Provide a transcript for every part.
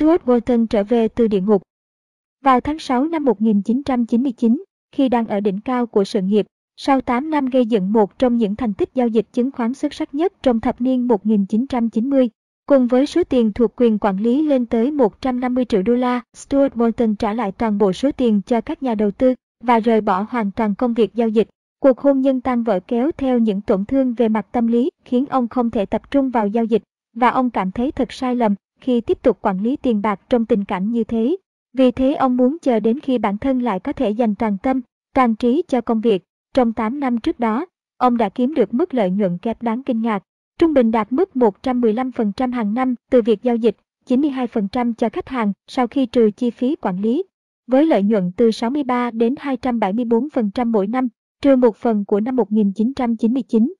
Stuart Walton trở về từ địa ngục. Vào tháng 6 năm 1999, khi đang ở đỉnh cao của sự nghiệp, sau 8 năm gây dựng một trong những thành tích giao dịch chứng khoán xuất sắc nhất trong thập niên 1990, cùng với số tiền thuộc quyền quản lý lên tới 150 triệu đô la, Stuart Walton trả lại toàn bộ số tiền cho các nhà đầu tư và rời bỏ hoàn toàn công việc giao dịch. Cuộc hôn nhân tan vỡ kéo theo những tổn thương về mặt tâm lý khiến ông không thể tập trung vào giao dịch và ông cảm thấy thật sai lầm khi tiếp tục quản lý tiền bạc trong tình cảnh như thế. Vì thế ông muốn chờ đến khi bản thân lại có thể dành toàn tâm, toàn trí cho công việc. Trong 8 năm trước đó, ông đã kiếm được mức lợi nhuận kép đáng kinh ngạc, trung bình đạt mức 115% hàng năm từ việc giao dịch, 92% cho khách hàng sau khi trừ chi phí quản lý, với lợi nhuận từ 63 đến 274% mỗi năm, trừ một phần của năm 1999.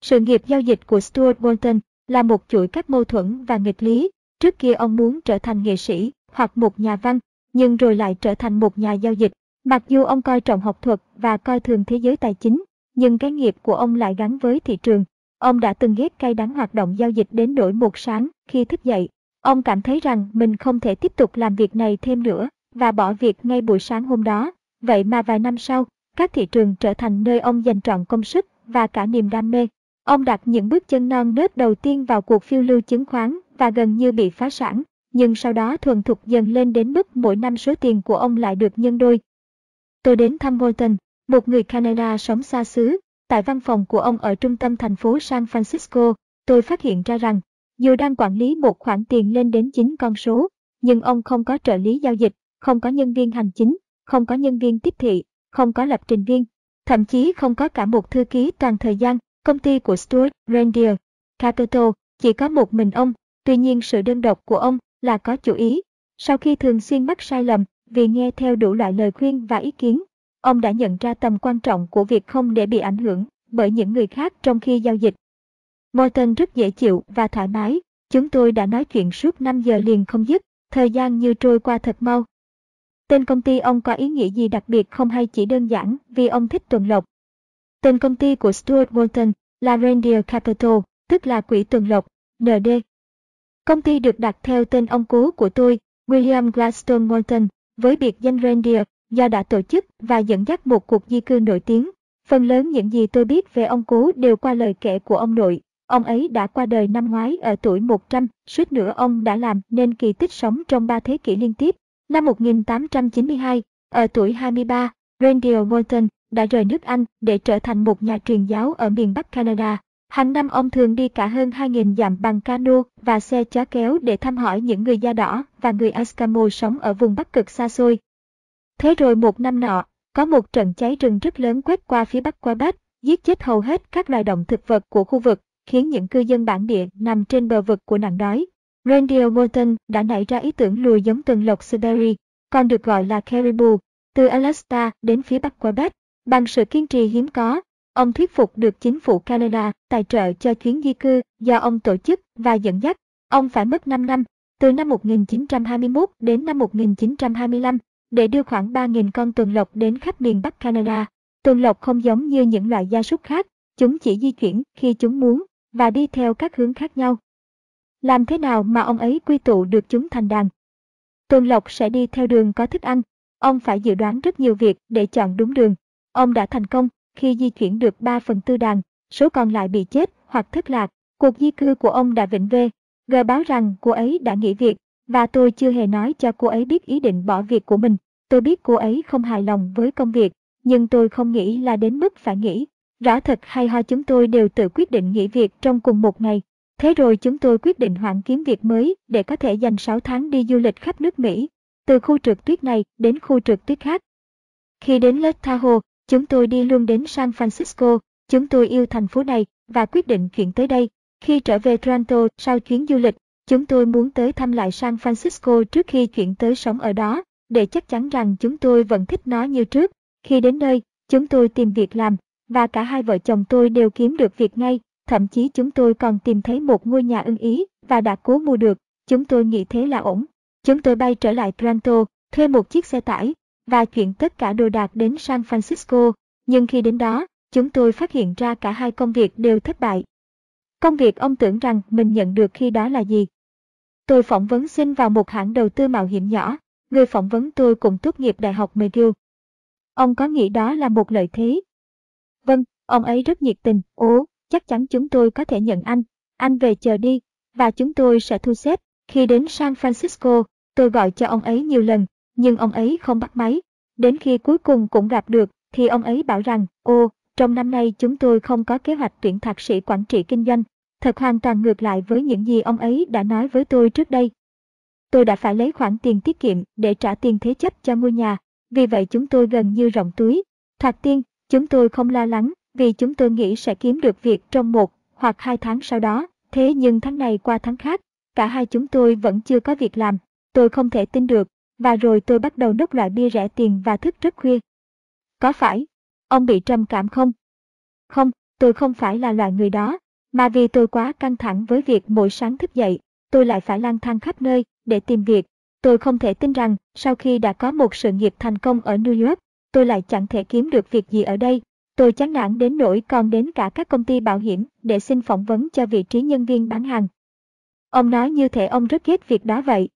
Sự nghiệp giao dịch của Stuart Walton là một chuỗi các mâu thuẫn và nghịch lý. Trước kia ông muốn trở thành nghệ sĩ hoặc một nhà văn, nhưng rồi lại trở thành một nhà giao dịch. Mặc dù ông coi trọng học thuật và coi thường thế giới tài chính, nhưng cái nghiệp của ông lại gắn với thị trường. Ông đã từng ghét cay đắng hoạt động giao dịch đến nỗi một sáng khi thức dậy. Ông cảm thấy rằng mình không thể tiếp tục làm việc này thêm nữa và bỏ việc ngay buổi sáng hôm đó. Vậy mà vài năm sau, các thị trường trở thành nơi ông dành trọn công sức và cả niềm đam mê. Ông đặt những bước chân non nớt đầu tiên vào cuộc phiêu lưu chứng khoán và gần như bị phá sản, nhưng sau đó thuần thục dần lên đến mức mỗi năm số tiền của ông lại được nhân đôi. Tôi đến thăm Walton, một người Canada sống xa xứ, tại văn phòng của ông ở trung tâm thành phố San Francisco, tôi phát hiện ra rằng, dù đang quản lý một khoản tiền lên đến 9 con số, nhưng ông không có trợ lý giao dịch, không có nhân viên hành chính, không có nhân viên tiếp thị, không có lập trình viên, thậm chí không có cả một thư ký toàn thời gian, công ty của Stuart Reindeer Capital chỉ có một mình ông, tuy nhiên sự đơn độc của ông là có chủ ý. Sau khi thường xuyên mắc sai lầm vì nghe theo đủ loại lời khuyên và ý kiến, ông đã nhận ra tầm quan trọng của việc không để bị ảnh hưởng bởi những người khác trong khi giao dịch. Morton rất dễ chịu và thoải mái, chúng tôi đã nói chuyện suốt 5 giờ liền không dứt, thời gian như trôi qua thật mau. Tên công ty ông có ý nghĩa gì đặc biệt không hay chỉ đơn giản vì ông thích tuần lộc. Tên công ty của Stuart Walton là Reindeer Capital, tức là quỹ tuần lộc, ND. Công ty được đặt theo tên ông cố của tôi, William Gladstone Walton, với biệt danh Reindeer, do đã tổ chức và dẫn dắt một cuộc di cư nổi tiếng. Phần lớn những gì tôi biết về ông cố đều qua lời kể của ông nội. Ông ấy đã qua đời năm ngoái ở tuổi 100, suýt nữa ông đã làm nên kỳ tích sống trong ba thế kỷ liên tiếp. Năm 1892, ở tuổi 23, Reindeer Walton đã rời nước Anh để trở thành một nhà truyền giáo ở miền Bắc Canada. Hàng năm ông thường đi cả hơn 2.000 dặm bằng cano và xe chó kéo để thăm hỏi những người da đỏ và người Eskimo sống ở vùng Bắc Cực xa xôi. Thế rồi một năm nọ, có một trận cháy rừng rất lớn quét qua phía Bắc Quebec, giết chết hầu hết các loài động thực vật của khu vực, khiến những cư dân bản địa nằm trên bờ vực của nạn đói. Randall Morton đã nảy ra ý tưởng lùi giống tuần lộc Siberia, còn được gọi là caribou, từ Alaska đến phía Bắc Quebec. Bằng sự kiên trì hiếm có, ông thuyết phục được chính phủ Canada tài trợ cho chuyến di cư do ông tổ chức và dẫn dắt. Ông phải mất 5 năm, từ năm 1921 đến năm 1925, để đưa khoảng 3.000 con tuần lộc đến khắp miền Bắc Canada. Tuần lộc không giống như những loại gia súc khác, chúng chỉ di chuyển khi chúng muốn và đi theo các hướng khác nhau. Làm thế nào mà ông ấy quy tụ được chúng thành đàn? Tuần lộc sẽ đi theo đường có thức ăn. Ông phải dự đoán rất nhiều việc để chọn đúng đường. Ông đã thành công khi di chuyển được 3 phần tư đàn, số còn lại bị chết hoặc thất lạc. Cuộc di cư của ông đã vĩnh về. G báo rằng cô ấy đã nghỉ việc và tôi chưa hề nói cho cô ấy biết ý định bỏ việc của mình. Tôi biết cô ấy không hài lòng với công việc, nhưng tôi không nghĩ là đến mức phải nghỉ. Rõ thật hay ho chúng tôi đều tự quyết định nghỉ việc trong cùng một ngày. Thế rồi chúng tôi quyết định hoãn kiếm việc mới để có thể dành 6 tháng đi du lịch khắp nước Mỹ, từ khu trượt tuyết này đến khu trượt tuyết khác. Khi đến Lake Tahoe, chúng tôi đi luôn đến San Francisco, chúng tôi yêu thành phố này và quyết định chuyển tới đây. Khi trở về Toronto sau chuyến du lịch, chúng tôi muốn tới thăm lại San Francisco trước khi chuyển tới sống ở đó, để chắc chắn rằng chúng tôi vẫn thích nó như trước. Khi đến nơi, chúng tôi tìm việc làm, và cả hai vợ chồng tôi đều kiếm được việc ngay, thậm chí chúng tôi còn tìm thấy một ngôi nhà ưng ý và đã cố mua được, chúng tôi nghĩ thế là ổn. Chúng tôi bay trở lại Toronto, thuê một chiếc xe tải và chuyển tất cả đồ đạc đến San Francisco, nhưng khi đến đó, chúng tôi phát hiện ra cả hai công việc đều thất bại. Công việc ông tưởng rằng mình nhận được khi đó là gì? Tôi phỏng vấn xin vào một hãng đầu tư mạo hiểm nhỏ. Người phỏng vấn tôi cũng tốt nghiệp Đại học McGill. Ông có nghĩ đó là một lợi thế? Vâng, ông ấy rất nhiệt tình. Ố, chắc chắn chúng tôi có thể nhận anh. Anh về chờ đi, và chúng tôi sẽ thu xếp. Khi đến San Francisco, tôi gọi cho ông ấy nhiều lần, nhưng ông ấy không bắt máy. Đến khi cuối cùng cũng gặp được, thì ông ấy bảo rằng, ô, trong năm nay chúng tôi không có kế hoạch tuyển thạc sĩ quản trị kinh doanh. Thật hoàn toàn ngược lại với những gì ông ấy đã nói với tôi trước đây. Tôi đã phải lấy khoản tiền tiết kiệm để trả tiền thế chấp cho ngôi nhà, vì vậy chúng tôi gần như rộng túi. Thoạt tiên, chúng tôi không lo lắng vì chúng tôi nghĩ sẽ kiếm được việc trong một hoặc hai tháng sau đó. Thế nhưng tháng này qua tháng khác, cả hai chúng tôi vẫn chưa có việc làm. Tôi không thể tin được, và rồi tôi bắt đầu nốc loại bia rẻ tiền và thức rất khuya. Có phải, ông bị trầm cảm không? Không, tôi không phải là loại người đó, mà vì tôi quá căng thẳng với việc mỗi sáng thức dậy, tôi lại phải lang thang khắp nơi để tìm việc. Tôi không thể tin rằng sau khi đã có một sự nghiệp thành công ở New York, tôi lại chẳng thể kiếm được việc gì ở đây. Tôi chán nản đến nỗi còn đến cả các công ty bảo hiểm để xin phỏng vấn cho vị trí nhân viên bán hàng. Ông nói như thể ông rất ghét việc đó vậy.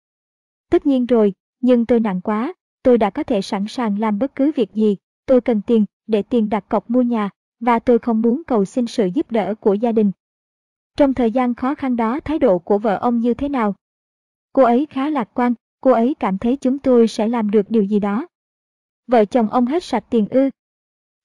Tất nhiên rồi, nhưng tôi nặng quá, tôi đã có thể sẵn sàng làm bất cứ việc gì, tôi cần tiền để tiền đặt cọc mua nhà, và tôi không muốn cầu xin sự giúp đỡ của gia đình. Trong thời gian khó khăn đó thái độ của vợ ông như thế nào? Cô ấy khá lạc quan, cô ấy cảm thấy chúng tôi sẽ làm được điều gì đó. Vợ chồng ông hết sạch tiền ư.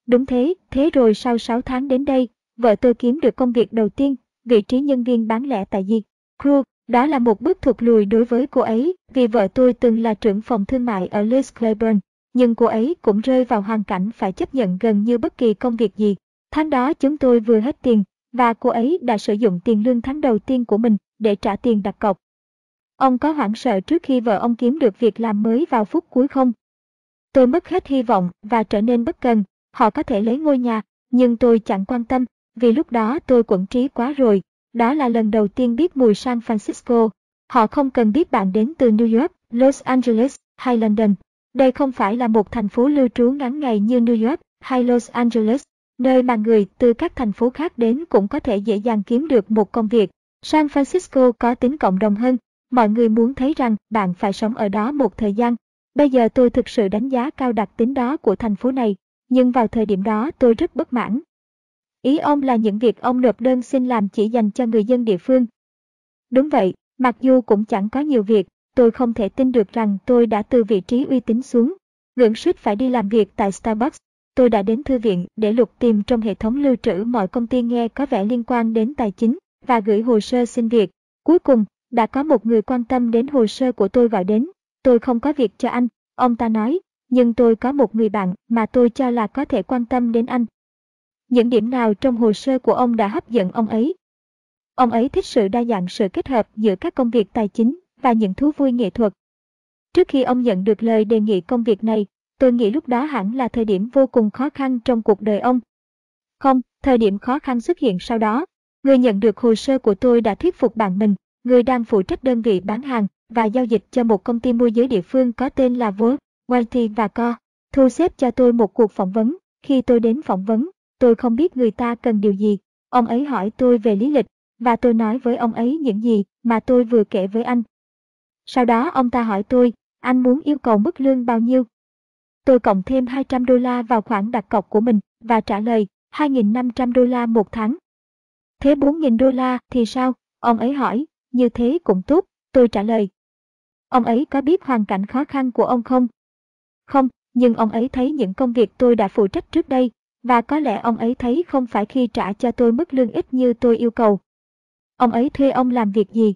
Đúng thế, thế rồi sau 6 tháng đến đây, vợ tôi kiếm được công việc đầu tiên, vị trí nhân viên bán lẻ tại Diệt. Crew, đó là một bước thụt lùi đối với cô ấy, vì vợ tôi từng là trưởng phòng thương mại ở Liz Claiborne, nhưng cô ấy cũng rơi vào hoàn cảnh phải chấp nhận gần như bất kỳ công việc gì. Tháng đó chúng tôi vừa hết tiền, và cô ấy đã sử dụng tiền lương tháng đầu tiên của mình để trả tiền đặt cọc. Ông có hoảng sợ trước khi vợ ông kiếm được việc làm mới vào phút cuối không? Tôi mất hết hy vọng và trở nên bất cần. Họ có thể lấy ngôi nhà, nhưng tôi chẳng quan tâm, vì lúc đó tôi quẩn trí quá rồi. Đó là lần đầu tiên biết mùi San Francisco. Họ không cần biết bạn đến từ New York, Los Angeles hay London. Đây không phải là một thành phố lưu trú ngắn ngày như New York hay Los Angeles, nơi mà người từ các thành phố khác đến cũng có thể dễ dàng kiếm được một công việc. San Francisco có tính cộng đồng hơn, mọi người muốn thấy rằng bạn phải sống ở đó một thời gian. Bây giờ tôi thực sự đánh giá cao đặc tính đó của thành phố này, nhưng vào thời điểm đó tôi rất bất mãn. Ý ông là những việc ông nộp đơn xin làm chỉ dành cho người dân địa phương. Đúng vậy, mặc dù cũng chẳng có nhiều việc, tôi không thể tin được rằng tôi đã từ vị trí uy tín xuống. Ngưỡng suýt phải đi làm việc tại Starbucks. Tôi đã đến thư viện để lục tìm trong hệ thống lưu trữ mọi công ty nghe có vẻ liên quan đến tài chính và gửi hồ sơ xin việc. Cuối cùng, đã có một người quan tâm đến hồ sơ của tôi gọi đến. Tôi không có việc cho anh, ông ta nói, nhưng tôi có một người bạn mà tôi cho là có thể quan tâm đến anh. Những điểm nào trong hồ sơ của ông đã hấp dẫn ông ấy? Ông ấy thích sự đa dạng sự kết hợp giữa các công việc tài chính và những thú vui nghệ thuật. Trước khi ông nhận được lời đề nghị công việc này, tôi nghĩ lúc đó hẳn là thời điểm vô cùng khó khăn trong cuộc đời ông. Không, thời điểm khó khăn xuất hiện sau đó. Người nhận được hồ sơ của tôi đã thuyết phục bạn mình, người đang phụ trách đơn vị bán hàng và giao dịch cho một công ty môi giới địa phương có tên là Volt, Wealthy và Co. Thu xếp cho tôi một cuộc phỏng vấn. Khi tôi đến phỏng vấn, tôi không biết người ta cần điều gì. Ông ấy hỏi tôi về lý lịch, và tôi nói với ông ấy những gì mà tôi vừa kể với anh. Sau đó ông ta hỏi tôi, anh muốn yêu cầu mức lương bao nhiêu? Tôi cộng thêm 200 đô la vào khoản đặt cọc của mình và trả lời 2.500 đô la một tháng. Thế 4.000 đô la thì sao? Ông ấy hỏi, như thế cũng tốt, tôi trả lời. Ông ấy có biết hoàn cảnh khó khăn của ông không? Không, nhưng ông ấy thấy những công việc tôi đã phụ trách trước đây, và có lẽ ông ấy thấy không phải khi trả cho tôi mức lương ít như tôi yêu cầu. Ông ấy thuê ông làm việc gì?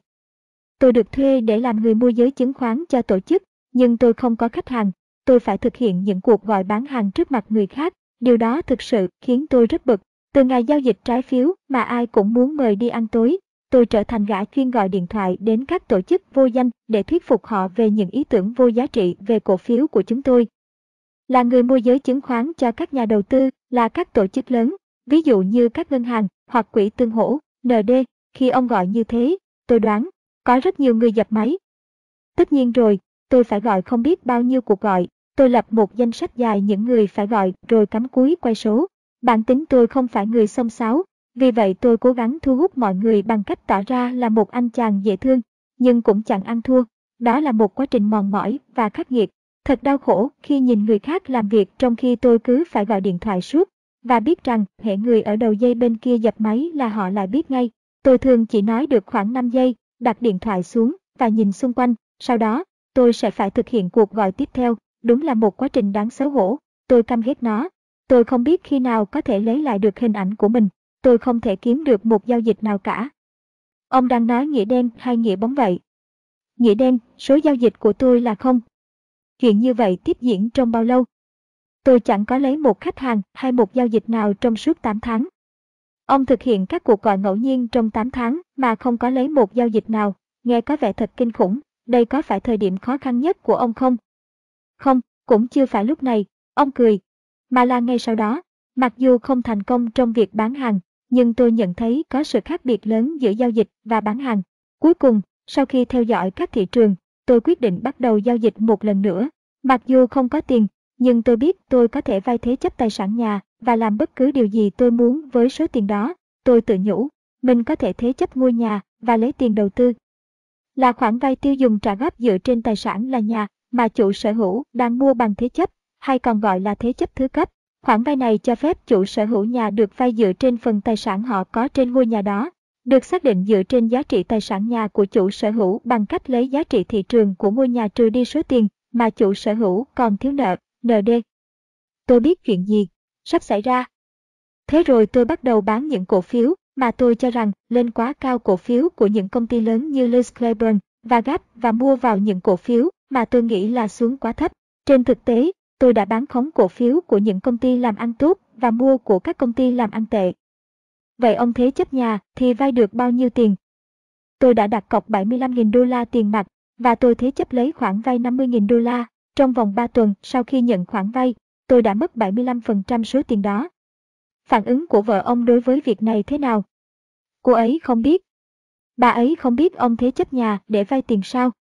Tôi được thuê để làm người môi giới chứng khoán cho tổ chức, nhưng tôi không có khách hàng. Tôi phải thực hiện những cuộc gọi bán hàng trước mặt người khác. Điều đó thực sự khiến tôi rất bực. Từ ngày giao dịch trái phiếu mà ai cũng muốn mời đi ăn tối, tôi trở thành gã chuyên gọi điện thoại đến các tổ chức vô danh để thuyết phục họ về những ý tưởng vô giá trị về cổ phiếu của chúng tôi. Là người môi giới chứng khoán cho các nhà đầu tư là các tổ chức lớn, ví dụ như các ngân hàng hoặc quỹ tương hỗ, ND. Khi ông gọi như thế, tôi đoán có rất nhiều người dập máy. Tất nhiên rồi, tôi phải gọi không biết bao nhiêu cuộc gọi. Tôi lập một danh sách dài những người phải gọi rồi cắm cúi quay số. Bản tính tôi không phải người xông xáo, vì vậy tôi cố gắng thu hút mọi người bằng cách tỏ ra là một anh chàng dễ thương. nhưng cũng chẳng ăn thua. Đó là một quá trình mòn mỏi và khắc nghiệt. Thật đau khổ khi nhìn người khác làm việc trong khi tôi cứ phải gọi điện thoại suốt và biết rằng hệ người ở đầu dây bên kia dập máy là họ lại biết ngay. Tôi thường chỉ nói được khoảng 5 giây, đặt điện thoại xuống và nhìn xung quanh, sau đó tôi sẽ phải thực hiện cuộc gọi tiếp theo. Đúng là một quá trình đáng xấu hổ, tôi căm ghét nó. Tôi không biết khi nào có thể lấy lại được hình ảnh của mình. Tôi không thể kiếm được một giao dịch nào cả. Ông đang nói nghĩa đen hay nghĩa bóng vậy? Nghĩa đen, số giao dịch của tôi là không. Chuyện như vậy tiếp diễn trong bao lâu? Tôi chẳng có lấy một khách hàng hay một giao dịch nào trong suốt 8 tháng. Ông thực hiện các cuộc gọi ngẫu nhiên trong 8 tháng mà không có lấy một giao dịch nào, nghe có vẻ thật kinh khủng. Đây có phải thời điểm khó khăn nhất của ông không? Không, cũng chưa phải lúc này, ông cười. Mà là ngay sau đó, mặc dù không thành công trong việc bán hàng, nhưng tôi nhận thấy có sự khác biệt lớn giữa giao dịch và bán hàng. Cuối cùng, sau khi theo dõi các thị trường, tôi quyết định bắt đầu giao dịch một lần nữa. Mặc dù không có tiền, nhưng tôi biết tôi có thể vay thế chấp tài sản nhà và làm bất cứ điều gì tôi muốn với số tiền đó. Tôi tự nhủ, mình có thể thế chấp ngôi nhà và lấy tiền đầu tư. Là khoản vay tiêu dùng trả góp dựa trên tài sản là nhà mà chủ sở hữu đang mua bằng thế chấp, hay còn gọi là thế chấp thứ cấp. Khoản vay này cho phép chủ sở hữu nhà được vay dựa trên phần tài sản họ có trên ngôi nhà đó, được xác định dựa trên giá trị tài sản nhà của chủ sở hữu bằng cách lấy giá trị thị trường của ngôi nhà trừ đi số tiền mà chủ sở hữu còn thiếu nợ, ND. Tôi biết chuyện gì sắp xảy ra. Thế rồi tôi bắt đầu bán những cổ phiếu mà tôi cho rằng lên quá cao cổ phiếu của những công ty lớn như Liz Claiborne và Gap và mua vào những cổ phiếu mà tôi nghĩ là xuống quá thấp. Trên thực tế, tôi đã bán khống cổ phiếu của những công ty làm ăn tốt và mua của các công ty làm ăn tệ. Vậy ông thế chấp nhà thì vay được bao nhiêu tiền? Tôi đã đặt cọc 75.000 đô la tiền mặt và tôi thế chấp lấy khoản vay 50.000 đô la. Trong vòng 3 tuần sau khi nhận khoản vay, tôi đã mất 75% số tiền đó. Phản ứng của vợ ông đối với việc này thế nào? Cô ấy không biết. Bà ấy không biết ông thế chấp nhà để vay tiền sao?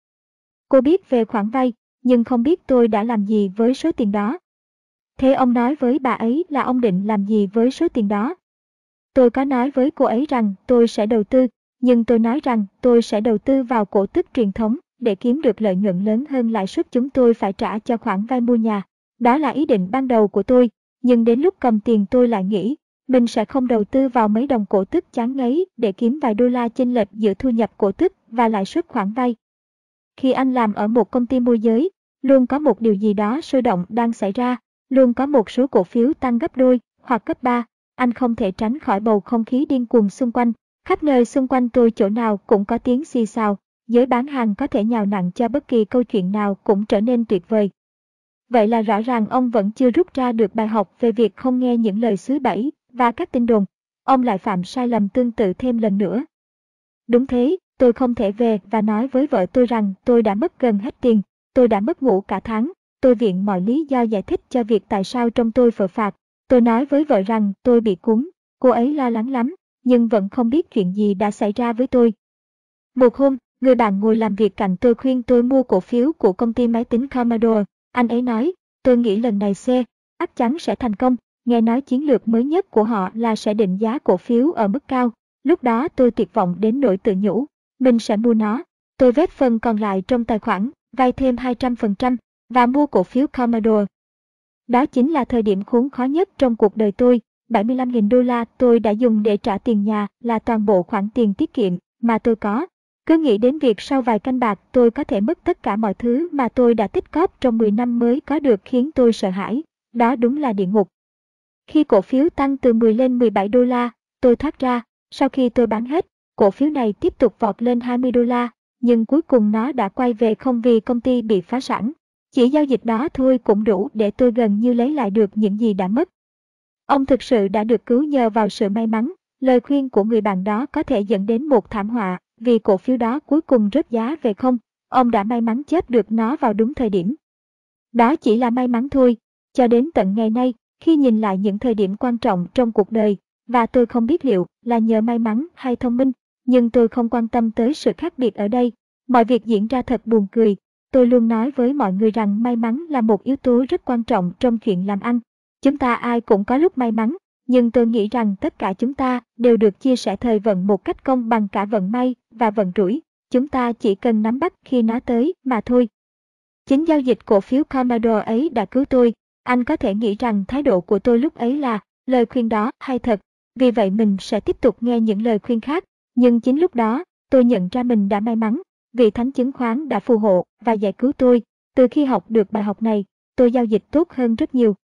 Cô biết về khoản vay, nhưng không biết tôi đã làm gì với số tiền đó. Thế ông nói với bà ấy là ông định làm gì với số tiền đó? Tôi có nói với cô ấy rằng tôi sẽ đầu tư, nhưng tôi nói rằng tôi sẽ đầu tư vào cổ tức truyền thống để kiếm được lợi nhuận lớn hơn lãi suất chúng tôi phải trả cho khoản vay mua nhà. Đó là ý định ban đầu của tôi, nhưng đến lúc cầm tiền tôi lại nghĩ, mình sẽ không đầu tư vào mấy đồng cổ tức chán ngấy để kiếm vài đô la chênh lệch giữa thu nhập cổ tức và lãi suất khoản vay. Khi anh làm ở một công ty môi giới, luôn có một điều gì đó sôi động đang xảy ra, luôn có một số cổ phiếu tăng gấp đôi hoặc gấp ba. Anh không thể tránh khỏi bầu không khí điên cuồng xung quanh. Khắp nơi xung quanh tôi chỗ nào cũng có tiếng xì xào, giới bán hàng có thể nhào nặng cho bất kỳ câu chuyện nào cũng trở nên tuyệt vời. Vậy là rõ ràng ông vẫn chưa rút ra được bài học về việc không nghe những lời xứ bẫy và các tin đồn. Ông lại phạm sai lầm tương tự thêm lần nữa. Đúng thế, tôi không thể về và nói với vợ tôi rằng tôi đã mất gần hết tiền, tôi đã mất ngủ cả tháng. Tôi viện mọi lý do giải thích cho việc tại sao trong tôi phờ phạt. Tôi nói với vợ rằng tôi bị cúm, cô ấy lo lắng lắm, nhưng vẫn không biết chuyện gì đã xảy ra với tôi. Một hôm, người bạn ngồi làm việc cạnh tôi khuyên tôi mua cổ phiếu của công ty máy tính Commodore. Anh ấy nói, tôi nghĩ lần này C, chắc chắn sẽ thành công. Nghe nói chiến lược mới nhất của họ là sẽ định giá cổ phiếu ở mức cao. Lúc đó tôi tuyệt vọng đến nỗi tự nhủ, mình sẽ mua nó. Tôi vét phần còn lại trong tài khoản, vay thêm 200% và mua cổ phiếu Commodore. Đó chính là thời điểm khốn khó nhất trong cuộc đời tôi. 75.000 đô la tôi đã dùng để trả tiền nhà là toàn bộ khoản tiền tiết kiệm mà tôi có. Cứ nghĩ đến việc sau vài canh bạc tôi có thể mất tất cả mọi thứ mà tôi đã tích cóp trong 10 năm mới có được khiến tôi sợ hãi. Đó đúng là địa ngục. Khi cổ phiếu tăng từ 10 lên 17 đô la, tôi thoát ra. Sau khi tôi bán hết, cổ phiếu này tiếp tục vọt lên 20 đô la, nhưng cuối cùng nó đã quay về không vì công ty bị phá sản. Chỉ giao dịch đó thôi cũng đủ để tôi gần như lấy lại được những gì đã mất. Ông thực sự đã được cứu nhờ vào sự may mắn, lời khuyên của người bạn đó có thể dẫn đến một thảm họa vì cổ phiếu đó cuối cùng rớt giá về không. Ông đã may mắn chết được nó vào đúng thời điểm. Đó chỉ là may mắn thôi, cho đến tận ngày nay, khi nhìn lại những thời điểm quan trọng trong cuộc đời, và tôi không biết liệu là nhờ may mắn hay thông minh, nhưng tôi không quan tâm tới sự khác biệt ở đây. Mọi việc diễn ra thật buồn cười. Tôi luôn nói với mọi người rằng may mắn là một yếu tố rất quan trọng trong chuyện làm ăn. Chúng ta ai cũng có lúc may mắn, nhưng tôi nghĩ rằng tất cả chúng ta đều được chia sẻ thời vận một cách công bằng cả vận may và vận rủi. chúng ta chỉ cần nắm bắt khi nó tới mà thôi. Chính giao dịch cổ phiếu Commodore ấy đã cứu tôi, anh có thể nghĩ rằng thái độ của tôi lúc ấy là lời khuyên đó hay thật, vì vậy mình sẽ tiếp tục nghe những lời khuyên khác, nhưng chính lúc đó, tôi nhận ra mình đã may mắn, vì thánh chứng khoán đã phù hộ và giải cứu tôi, từ khi học được bài học này, tôi giao dịch tốt hơn rất nhiều.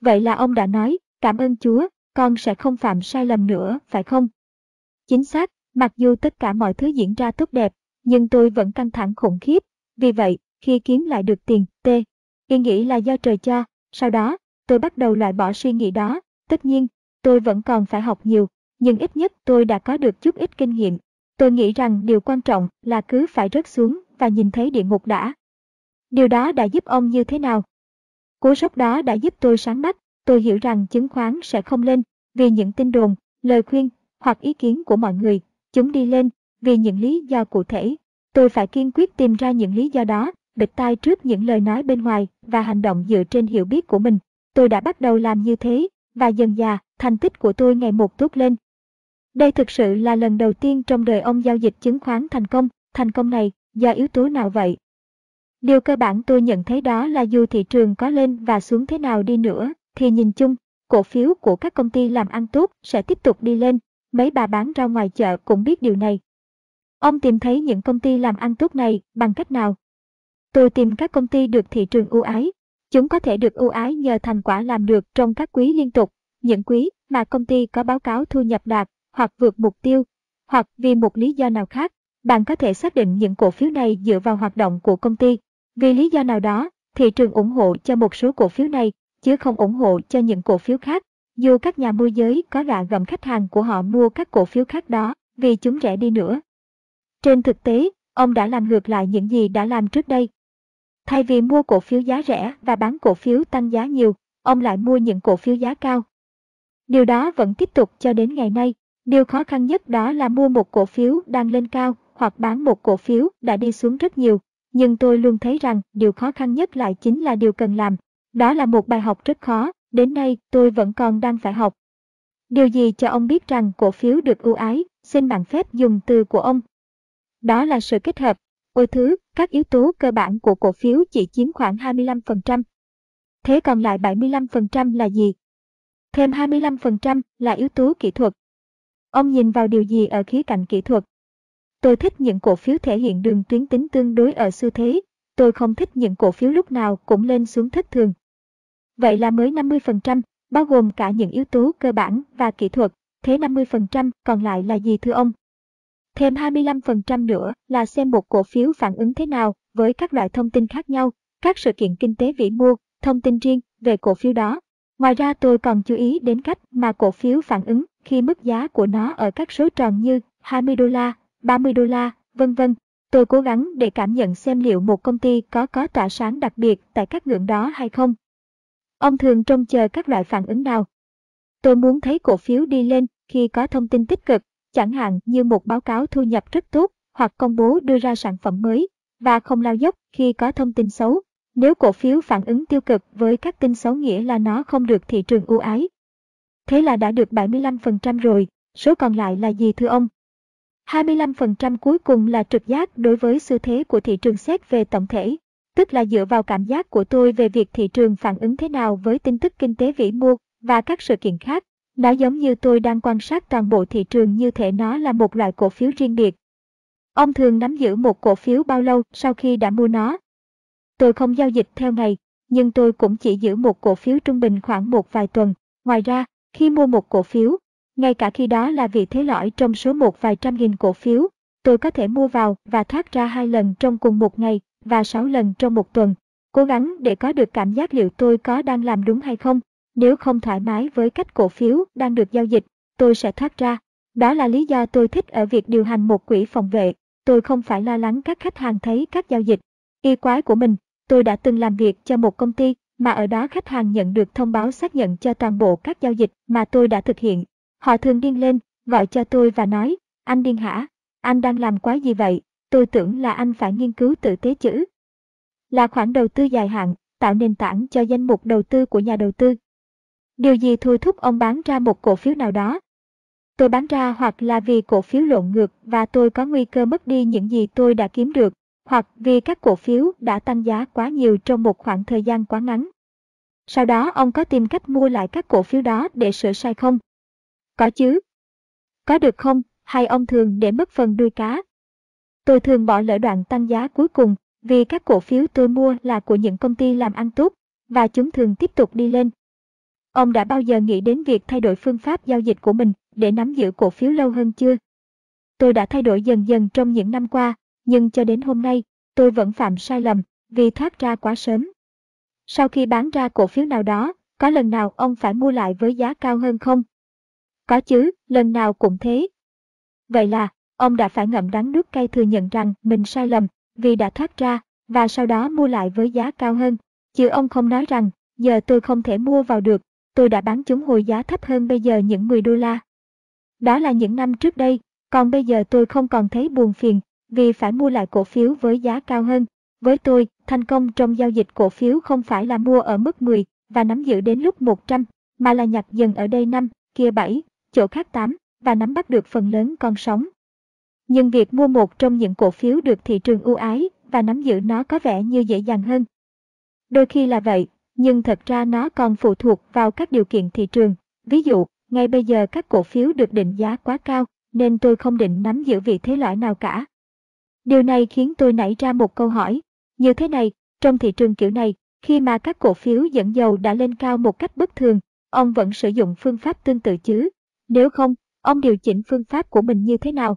Vậy là ông đã nói, cảm ơn Chúa, con sẽ không phạm sai lầm nữa, phải không? Chính xác, mặc dù tất cả mọi thứ diễn ra tốt đẹp, nhưng tôi vẫn căng thẳng khủng khiếp. Vì vậy, khi kiếm lại được tiền, T, ý nghĩ là do trời cho. Sau đó, tôi bắt đầu loại bỏ suy nghĩ đó. Tất nhiên, tôi vẫn còn phải học nhiều, nhưng ít nhất tôi đã có được chút ít kinh nghiệm. Tôi nghĩ rằng điều quan trọng là cứ phải rớt xuống và nhìn thấy địa ngục đã. Điều đó đã giúp ông như thế nào? Cú sốc đó đã giúp tôi sáng mắt, tôi hiểu rằng chứng khoán sẽ không lên vì những tin đồn, lời khuyên hoặc ý kiến của mọi người, chúng đi lên vì những lý do cụ thể. Tôi phải kiên quyết tìm ra những lý do đó, bịt tai trước những lời nói bên ngoài và hành động dựa trên hiểu biết của mình. Tôi đã bắt đầu làm như thế, và dần dà, thành tích của tôi ngày một tốt lên. Đây thực sự là lần đầu tiên trong đời ông giao dịch chứng khoán thành công. Thành công này, do yếu tố nào vậy? Điều cơ bản tôi nhận thấy đó là dù thị trường có lên và xuống thế nào đi nữa, thì nhìn chung, cổ phiếu của các công ty làm ăn tốt sẽ tiếp tục đi lên. Mấy bà bán ra ngoài chợ cũng biết điều này. Ông tìm thấy những công ty làm ăn tốt này bằng cách nào? Tôi tìm các công ty được thị trường ưu ái. Chúng có thể được ưu ái nhờ thành quả làm được trong các quý liên tục, những quý mà công ty có báo cáo thu nhập đạt hoặc vượt mục tiêu, hoặc vì một lý do nào khác. Bạn có thể xác định những cổ phiếu này dựa vào hoạt động của công ty. Vì lý do nào đó, thị trường ủng hộ cho một số cổ phiếu này, chứ không ủng hộ cho những cổ phiếu khác. Dù các nhà môi giới có gạ gầm khách hàng của họ mua các cổ phiếu khác đó vì chúng rẻ đi nữa. Trên thực tế, ông đã làm ngược lại những gì đã làm trước đây. Thay vì mua cổ phiếu giá rẻ và bán cổ phiếu tăng giá nhiều, ông lại mua những cổ phiếu giá cao. Điều đó vẫn tiếp tục cho đến ngày nay. Điều khó khăn nhất đó là mua một cổ phiếu đang lên cao hoặc bán một cổ phiếu đã đi xuống rất nhiều. Nhưng tôi luôn thấy rằng điều khó khăn nhất lại chính là điều cần làm. Đó là một bài học rất khó, đến nay tôi vẫn còn đang phải học. Điều gì cho ông biết rằng cổ phiếu được ưu ái, xin bạn phép dùng từ của ông. Đó là sự kết hợp. Ôi thứ, các yếu tố cơ bản của cổ phiếu chỉ chiếm khoảng 25%. Thế còn lại 75% là gì? Thêm 25% là yếu tố kỹ thuật. Ông nhìn vào điều gì ở khía cạnh kỹ thuật? Tôi thích những cổ phiếu thể hiện đường tuyến tính tương đối ở xu thế. Tôi không thích những cổ phiếu lúc nào cũng lên xuống thất thường. Vậy là mới 50%, bao gồm cả những yếu tố cơ bản và kỹ thuật. Thế 50% còn lại là gì thưa ông? Thêm 25% nữa là xem một cổ phiếu phản ứng thế nào với các loại thông tin khác nhau, các sự kiện kinh tế vĩ mô, thông tin riêng về cổ phiếu đó. Ngoài ra tôi còn chú ý đến cách mà cổ phiếu phản ứng khi mức giá của nó ở các số tròn như 20 đô la, 30 đô la, vân vân. Tôi cố gắng để cảm nhận xem liệu một công ty có có tỏa sáng đặc biệt tại các ngưỡng đó hay không. Ông thường trông chờ các loại phản ứng nào. Tôi muốn thấy cổ phiếu đi lên khi có thông tin tích cực, chẳng hạn như một báo cáo thu nhập rất tốt hoặc công bố đưa ra sản phẩm mới, và không lao dốc khi có thông tin xấu. Nếu cổ phiếu phản ứng tiêu cực với các tin xấu nghĩa là nó không được thị trường ưu ái. Thế là đã được 75% rồi, số còn lại là gì thưa ông? 25% cuối cùng là trực giác đối với xu thế của thị trường xét về tổng thể, tức là dựa vào cảm giác của tôi về việc thị trường phản ứng thế nào với tin tức kinh tế vĩ mô và các sự kiện khác. Nó giống như tôi đang quan sát toàn bộ thị trường như thể nó là một loại cổ phiếu riêng biệt. Ông thường nắm giữ một cổ phiếu bao lâu sau khi đã mua nó? Tôi không giao dịch theo ngày, nhưng tôi cũng chỉ giữ một cổ phiếu trung bình khoảng một vài tuần. Ngoài ra, khi mua một cổ phiếu, ngay cả khi đó là vị thế lõi trong số một vài trăm nghìn cổ phiếu, tôi có thể mua vào và thoát ra hai lần trong cùng một ngày và sáu lần trong một tuần. Cố gắng để có được cảm giác liệu tôi có đang làm đúng hay không. Nếu không thoải mái với cách cổ phiếu đang được giao dịch, tôi sẽ thoát ra. Đó là lý do tôi thích ở việc điều hành một quỹ phòng vệ. Tôi không phải lo lắng các khách hàng thấy các giao dịch. Y quái của mình, tôi đã từng làm việc cho một công ty mà ở đó khách hàng nhận được thông báo xác nhận cho toàn bộ các giao dịch mà tôi đã thực hiện. Họ thường điên lên, gọi cho tôi và nói, anh điên hả? Anh đang làm quá gì vậy? Tôi tưởng là anh phải nghiên cứu tự tế chữ. Là khoản đầu tư dài hạn, tạo nền tảng cho danh mục đầu tư của nhà đầu tư. Điều gì thôi thúc ông bán ra một cổ phiếu nào đó? Tôi bán ra hoặc là vì cổ phiếu lộn ngược và tôi có nguy cơ mất đi những gì tôi đã kiếm được, hoặc vì các cổ phiếu đã tăng giá quá nhiều trong một khoảng thời gian quá ngắn. Sau đó ông có tìm cách mua lại các cổ phiếu đó để sửa sai không? Có chứ. Có được không, hay ông thường để mất phần đuôi cá? Tôi thường bỏ lỡ đoạn tăng giá cuối cùng vì các cổ phiếu tôi mua là của những công ty làm ăn tốt và chúng thường tiếp tục đi lên. Ông đã bao giờ nghĩ đến việc thay đổi phương pháp giao dịch của mình để nắm giữ cổ phiếu lâu hơn chưa? Tôi đã thay đổi dần dần trong những năm qua, nhưng cho đến hôm nay, tôi vẫn phạm sai lầm vì thoát ra quá sớm. Sau khi bán ra cổ phiếu nào đó, có lần nào ông phải mua lại với giá cao hơn không? Có chứ, lần nào cũng thế. Vậy là, ông đã phải ngậm đắng nuốt cay thừa nhận rằng mình sai lầm vì đã thoát ra và sau đó mua lại với giá cao hơn. Chứ ông không nói rằng, giờ tôi không thể mua vào được, tôi đã bán chúng hồi giá thấp hơn bây giờ những 10 đô la. Đó là những năm trước đây, còn bây giờ tôi không còn thấy buồn phiền vì phải mua lại cổ phiếu với giá cao hơn. Với tôi, thành công trong giao dịch cổ phiếu không phải là mua ở mức 10 và nắm giữ đến lúc 100, mà là nhặt dần ở đây 5, kia 7, chỗ khác 8 và nắm bắt được phần lớn con sóng. Nhưng việc mua một trong những cổ phiếu được thị trường ưu ái và nắm giữ nó có vẻ như dễ dàng hơn. Đôi khi là vậy, nhưng thật ra nó còn phụ thuộc vào các điều kiện thị trường. Ví dụ, ngay bây giờ các cổ phiếu được định giá quá cao, nên tôi không định nắm giữ vị thế loại nào cả. Điều này khiến tôi nảy ra một câu hỏi. Như thế này, trong thị trường kiểu này, khi mà các cổ phiếu dẫn dầu đã lên cao một cách bất thường, ông vẫn sử dụng phương pháp tương tự chứ? Nếu không, ông điều chỉnh phương pháp của mình như thế nào?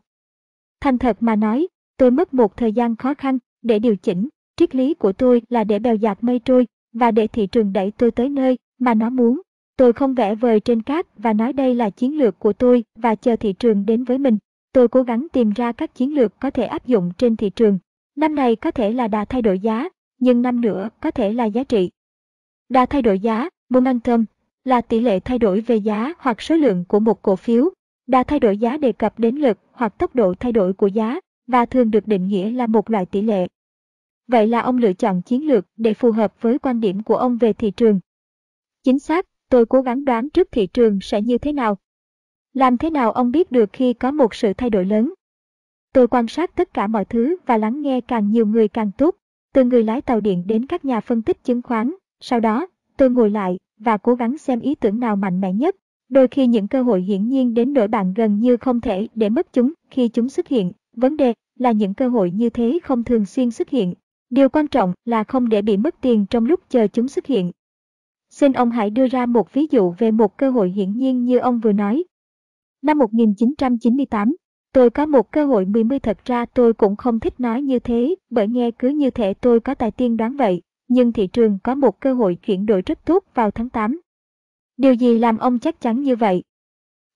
Thành thật mà nói, tôi mất một thời gian khó khăn để điều chỉnh. Triết lý của tôi là để bèo dạt mây trôi và để thị trường đẩy tôi tới nơi mà nó muốn. Tôi không vẽ vời trên cát và nói đây là chiến lược của tôi và chờ thị trường đến với mình. Tôi cố gắng tìm ra các chiến lược có thể áp dụng trên thị trường. Năm này có thể là đà thay đổi giá, nhưng năm nữa có thể là giá trị. Đà thay đổi giá, momentum, là tỷ lệ thay đổi về giá hoặc số lượng của một cổ phiếu. Đà thay đổi giá đề cập đến lực hoặc tốc độ thay đổi của giá và thường được định nghĩa là một loại tỷ lệ. Vậy là ông lựa chọn chiến lược để phù hợp với quan điểm của ông về thị trường. Chính xác, tôi cố gắng đoán trước thị trường sẽ như thế nào. Làm thế nào ông biết được khi có một sự thay đổi lớn? Tôi quan sát tất cả mọi thứ và lắng nghe càng nhiều người càng tốt, từ người lái tàu điện đến các nhà phân tích chứng khoán. Sau đó, tôi ngồi lại và cố gắng xem ý tưởng nào mạnh mẽ nhất. Đôi khi những cơ hội hiển nhiên đến nỗi bạn gần như không thể để mất chúng khi chúng xuất hiện. Vấn đề là những cơ hội như thế không thường xuyên xuất hiện. Điều quan trọng là không để bị mất tiền trong lúc chờ chúng xuất hiện. Xin ông hãy đưa ra một ví dụ về một cơ hội hiển nhiên như ông vừa nói. Năm 1998, tôi có một cơ hội 10 thật ra tôi cũng không thích nói như thế bởi nghe cứ như thể tôi có tài tiên đoán vậy, nhưng thị trường có một cơ hội chuyển đổi rất tốt vào tháng 8. Điều gì làm ông chắc chắn như vậy?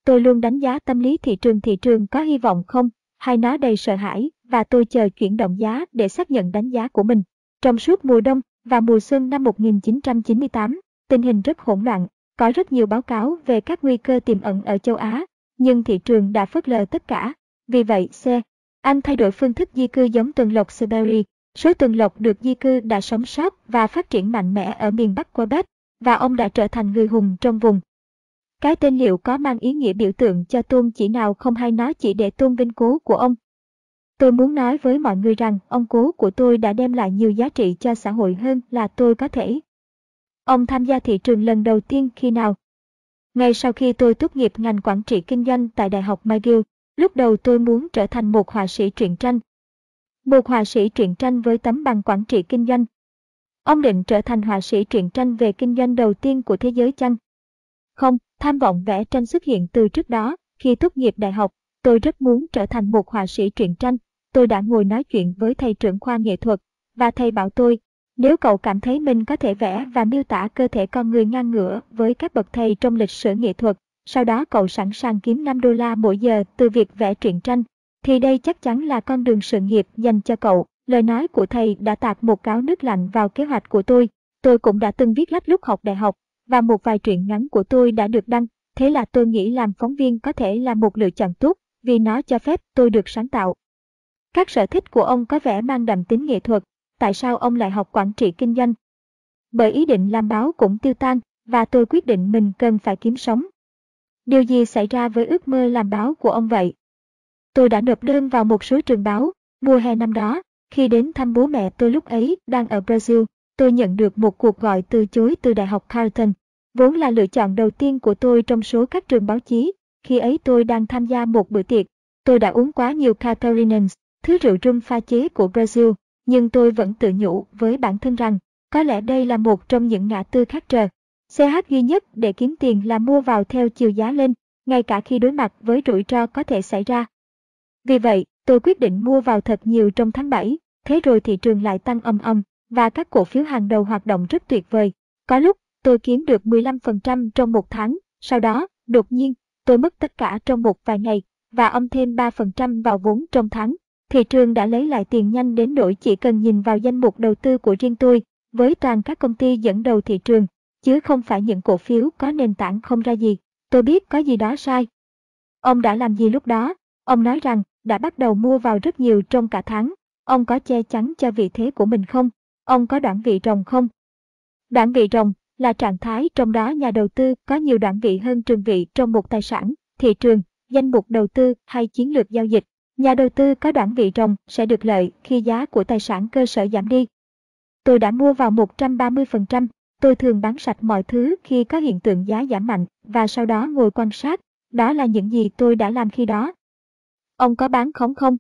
Tôi luôn đánh giá tâm lý thị trường thị trường có hy vọng không, hay nó đầy sợ hãi, và tôi chờ chuyển động giá để xác nhận đánh giá của mình. Trong suốt mùa đông và mùa xuân năm 1998, tình hình rất hỗn loạn, có rất nhiều báo cáo về các nguy cơ tiềm ẩn ở châu Á, nhưng thị trường đã phớt lờ tất cả. Vì vậy, C. Anh thay đổi phương thức di cư giống tuần lộc Siberia. Số tuần lộc được di cư đã sống sót và phát triển mạnh mẽ ở miền Bắc Quebec, và ông đã trở thành người hùng trong vùng. Cái tên liệu có mang ý nghĩa biểu tượng cho tôn chỉ nào không hay nó chỉ để tôn vinh cố của ông. Tôi muốn nói với mọi người rằng ông cố của tôi đã đem lại nhiều giá trị cho xã hội hơn là tôi có thể. Ông tham gia thị trường lần đầu tiên khi nào? Ngay sau khi tôi tốt nghiệp ngành quản trị kinh doanh tại Đại học McGill, lúc đầu tôi muốn trở thành một họa sĩ truyện tranh. Một họa sĩ truyện tranh với tấm bằng quản trị kinh doanh. Ông định trở thành họa sĩ truyện tranh về kinh doanh đầu tiên của thế giới chăng? Không, tham vọng vẽ tranh xuất hiện từ trước đó, khi tốt nghiệp đại học, tôi rất muốn trở thành một họa sĩ truyện tranh. Tôi đã ngồi nói chuyện với thầy trưởng khoa nghệ thuật, và thầy bảo tôi, nếu cậu cảm thấy mình có thể vẽ và miêu tả cơ thể con người ngang ngửa với các bậc thầy trong lịch sử nghệ thuật, sau đó cậu sẵn sàng kiếm 5 đô la mỗi giờ từ việc vẽ truyện tranh, thì đây chắc chắn là con đường sự nghiệp dành cho cậu. Lời nói của thầy đã tạt một cáo nước lạnh vào kế hoạch của tôi. Tôi cũng đã từng viết lách lúc học đại học, và một vài truyện ngắn của tôi đã được đăng. Thế là tôi nghĩ làm phóng viên có thể là một lựa chọn tốt, vì nó cho phép tôi được sáng tạo. Các sở thích của ông có vẻ mang đậm tính nghệ thuật, tại sao ông lại học quản trị kinh doanh? Bởi ý định làm báo cũng tiêu tan, và tôi quyết định mình cần phải kiếm sống. Điều gì xảy ra với ước mơ làm báo của ông vậy? Tôi đã nộp đơn vào một số trường báo, mùa hè năm đó, khi đến thăm bố mẹ tôi lúc ấy đang ở Brazil, tôi nhận được một cuộc gọi từ chối từ Đại học Carleton, vốn là lựa chọn đầu tiên của tôi trong số các trường báo chí. Khi ấy tôi đang tham gia một bữa tiệc, tôi đã uống quá nhiều Catarinans, thứ rượu rum pha chế của Brazil, nhưng tôi vẫn tự nhủ với bản thân rằng, có lẽ đây là một trong những ngã tư khác trời. CH duy nhất để kiếm tiền là mua vào theo chiều giá lên, ngay cả khi đối mặt với rủi ro có thể xảy ra. Vì vậy, tôi quyết định mua vào thật nhiều trong tháng 7, thế rồi thị trường lại tăng âm âm, và các cổ phiếu hàng đầu hoạt động rất tuyệt vời. Có lúc, tôi kiếm được 15% trong một tháng, sau đó, đột nhiên, tôi mất tất cả trong một vài ngày, và âm thêm 3% vào vốn trong tháng. Thị trường đã lấy lại tiền nhanh đến nỗi chỉ cần nhìn vào danh mục đầu tư của riêng tôi, với toàn các công ty dẫn đầu thị trường, chứ không phải những cổ phiếu có nền tảng không ra gì. Tôi biết có gì đó sai. Ông đã làm gì lúc đó? Ông nói rằng đã bắt đầu mua vào rất nhiều trong cả tháng. Ông có che chắn cho vị thế của mình không? Ông có đoạn vị rồng không? Đoạn vị rồng là trạng thái trong đó nhà đầu tư có nhiều đoạn vị hơn trường vị trong một tài sản, thị trường, danh mục đầu tư hay chiến lược giao dịch. Nhà đầu tư có đoạn vị rồng sẽ được lợi khi giá của tài sản cơ sở giảm đi. Tôi đã mua vào 130%, tôi thường bán sạch mọi thứ khi có hiện tượng giá giảm mạnh và sau đó ngồi quan sát. Đó là những gì tôi đã làm khi đó. Ông có bán khống không?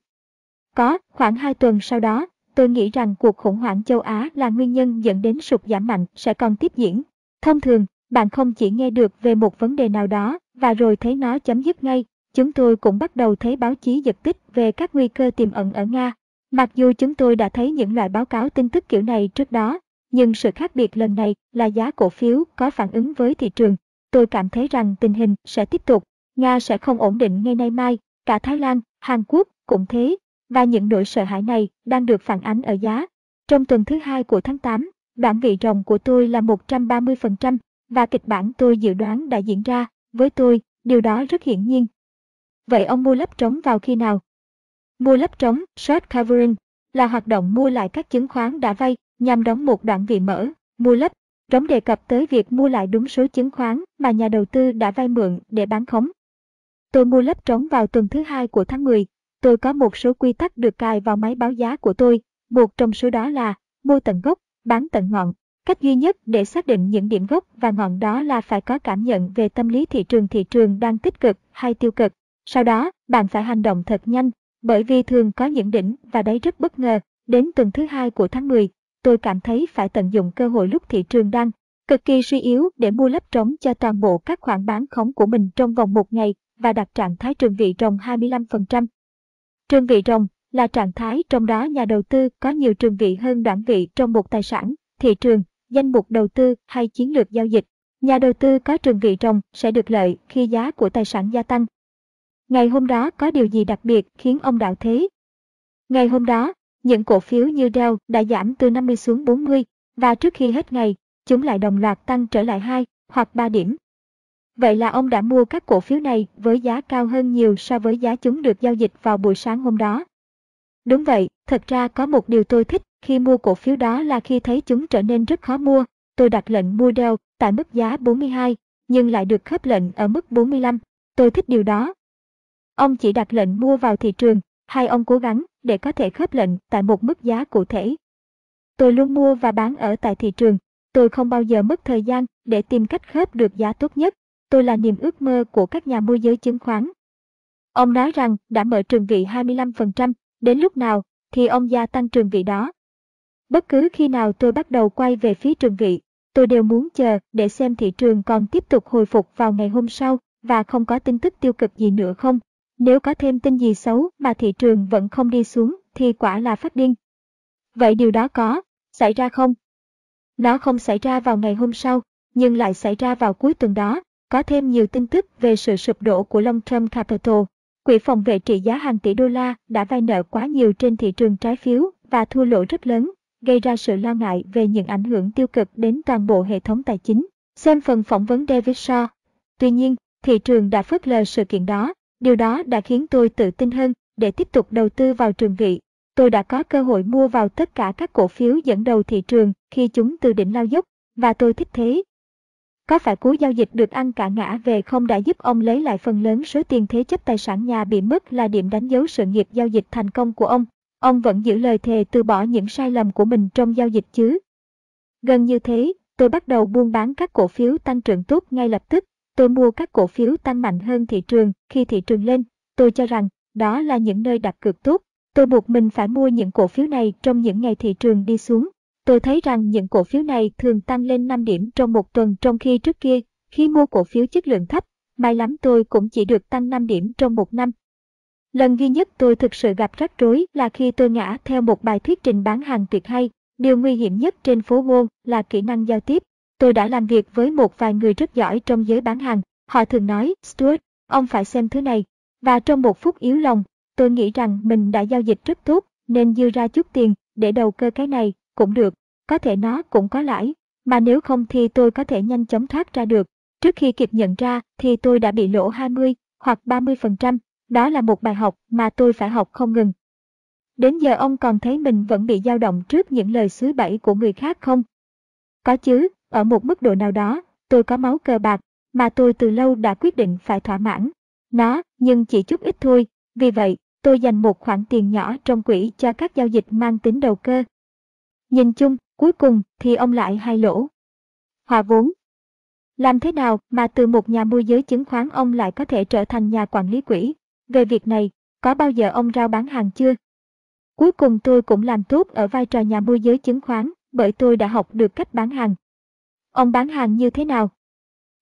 Có, khoảng 2 tuần sau đó, tôi nghĩ rằng cuộc khủng hoảng châu Á là nguyên nhân dẫn đến sụt giảm mạnh sẽ còn tiếp diễn. Thông thường, bạn không chỉ nghe được về một vấn đề nào đó và rồi thấy nó chấm dứt ngay, chúng tôi cũng bắt đầu thấy báo chí giật tích về các nguy cơ tiềm ẩn ở Nga. Mặc dù chúng tôi đã thấy những loại báo cáo tin tức kiểu này trước đó, nhưng sự khác biệt lần này là giá cổ phiếu có phản ứng với thị trường. Tôi cảm thấy rằng tình hình sẽ tiếp tục, Nga sẽ không ổn định ngay nay mai, cả Thái Lan, Hàn Quốc cũng thế, và những nỗi sợ hãi này đang được phản ánh ở giá. Trong tuần thứ hai của tháng 8, đoạn vị rồng của tôi là 130% và kịch bản tôi dự đoán đã diễn ra. Với tôi, điều đó rất hiển nhiên. Vậy ông mua lấp trống vào khi nào? Mua lấp trống, short covering, là hoạt động mua lại các chứng khoán đã vay nhằm đóng một đoạn vị mở, mua lấp. Trống đề cập tới việc mua lại đúng số chứng khoán mà nhà đầu tư đã vay mượn để bán khống. Tôi mua lấp trống vào tuần thứ hai của tháng 10. Tôi có một số quy tắc được cài vào máy báo giá của tôi. Một trong số đó là mua tận gốc, bán tận ngọn. Cách duy nhất để xác định những điểm gốc và ngọn đó là phải có cảm nhận về tâm lý thị trường thị trường đang tích cực hay tiêu cực. Sau đó, bạn phải hành động thật nhanh, bởi vì thường có những đỉnh và đáy rất bất ngờ. Đến tuần thứ hai của tháng 10, tôi cảm thấy phải tận dụng cơ hội lúc thị trường đang cực kỳ suy yếu để mua lấp trống cho toàn bộ các khoản bán khống của mình trong vòng một ngày và đặt trạng thái trường vị rồng 25%. Trường vị rồng là trạng thái trong đó nhà đầu tư có nhiều trường vị hơn đoạn vị trong một tài sản, thị trường, danh mục đầu tư hay chiến lược giao dịch. Nhà đầu tư có trường vị rồng sẽ được lợi khi giá của tài sản gia tăng. Ngày hôm đó có điều gì đặc biệt khiến ông đạo thế? Ngày hôm đó, những cổ phiếu như Dell đã giảm từ 50 xuống 40 và trước khi hết ngày, chúng lại đồng loạt tăng trở lại 2 hoặc 3 điểm. Vậy là ông đã mua các cổ phiếu này với giá cao hơn nhiều so với giá chúng được giao dịch vào buổi sáng hôm đó. Đúng vậy, thật ra có một điều tôi thích khi mua cổ phiếu đó là khi thấy chúng trở nên rất khó mua. Tôi đặt lệnh mua Dell tại mức giá 42, nhưng lại được khớp lệnh ở mức 45. Tôi thích điều đó. Ông chỉ đặt lệnh mua vào thị trường, hay ông cố gắng để có thể khớp lệnh tại một mức giá cụ thể. Tôi luôn mua và bán ở tại thị trường. Tôi không bao giờ mất thời gian để tìm cách khớp được giá tốt nhất. Tôi là niềm ước mơ của các nhà môi giới chứng khoán. Ông nói rằng đã mở trường vị 25%, đến lúc nào thì ông gia tăng trường vị đó. Bất cứ khi nào tôi bắt đầu quay về phía trường vị, tôi đều muốn chờ để xem thị trường còn tiếp tục hồi phục vào ngày hôm sau và không có tin tức tiêu cực gì nữa không. Nếu có thêm tin gì xấu mà thị trường vẫn không đi xuống thì quả là phát điên. Vậy điều đó có xảy ra không? Nó không xảy ra vào ngày hôm sau, nhưng lại xảy ra vào cuối tuần đó. Có thêm nhiều tin tức về sự sụp đổ của Long Term Capital. Quỹ phòng vệ trị giá hàng tỷ đô la đã vay nợ quá nhiều trên thị trường trái phiếu và thua lỗ rất lớn, gây ra sự lo ngại về những ảnh hưởng tiêu cực đến toàn bộ hệ thống tài chính. Xem phần phỏng vấn David Shaw. Tuy nhiên, thị trường đã phớt lờ sự kiện đó Điều đó đã khiến tôi tự tin hơn để tiếp tục đầu tư vào trường vị. Tôi đã có cơ hội mua vào tất cả các cổ phiếu dẫn đầu thị trường khi chúng từ đỉnh lao dốc, và tôi thích thế. Có phải cú giao dịch được ăn cả ngã về không đã giúp ông lấy lại phần lớn số tiền thế chấp tài sản nhà bị mất là điểm đánh dấu sự nghiệp giao dịch thành công của ông? Ông vẫn giữ lời thề từ bỏ những sai lầm của mình trong giao dịch chứ? Gần như thế, tôi bắt đầu buôn bán các cổ phiếu tăng trưởng tốt ngay lập tức. Tôi mua các cổ phiếu tăng mạnh hơn thị trường khi thị trường lên. Tôi cho rằng đó là những nơi đặt cược tốt. Tôi buộc mình phải mua những cổ phiếu này trong những ngày thị trường đi xuống. Tôi thấy rằng những cổ phiếu này thường tăng lên 5 điểm trong một tuần trong khi trước kia, khi mua cổ phiếu chất lượng thấp, may lắm tôi cũng chỉ được tăng 5 điểm trong một năm. Lần duy nhất tôi thực sự gặp rắc rối là khi tôi ngã theo một bài thuyết trình bán hàng tuyệt hay. Điều nguy hiểm nhất trên phố Wall là kỹ năng giao tiếp. Tôi đã làm việc với một vài người rất giỏi trong giới bán hàng. Họ thường nói, Stuart, ông phải xem thứ này. Và trong một phút yếu lòng, tôi nghĩ rằng mình đã giao dịch rất tốt, nên dư ra chút tiền để đầu cơ cái này cũng được, có thể nó cũng có lãi, mà nếu không thì tôi có thể nhanh chóng thoát ra được. Trước khi kịp nhận ra thì tôi đã bị lỗ 20 hoặc 30%, đó là một bài học mà tôi phải học không ngừng. Đến giờ ông còn thấy mình vẫn bị dao động trước những lời xứ bẫy của người khác không? Có chứ, ở một mức độ nào đó, tôi có máu cờ bạc, mà tôi từ lâu đã quyết định phải thỏa mãn. Nó, nhưng chỉ chút ít thôi, vì vậy, tôi dành một khoản tiền nhỏ trong quỹ cho các giao dịch mang tính đầu cơ. Nhìn chung, cuối cùng thì ông lại hai lỗ. Hòa vốn Làm thế nào mà từ một nhà môi giới chứng khoán ông lại có thể trở thành nhà quản lý quỹ? Về việc này, có bao giờ ông rao bán hàng chưa? Cuối cùng tôi cũng làm tốt ở vai trò nhà môi giới chứng khoán bởi tôi đã học được cách bán hàng. Ông bán hàng như thế nào?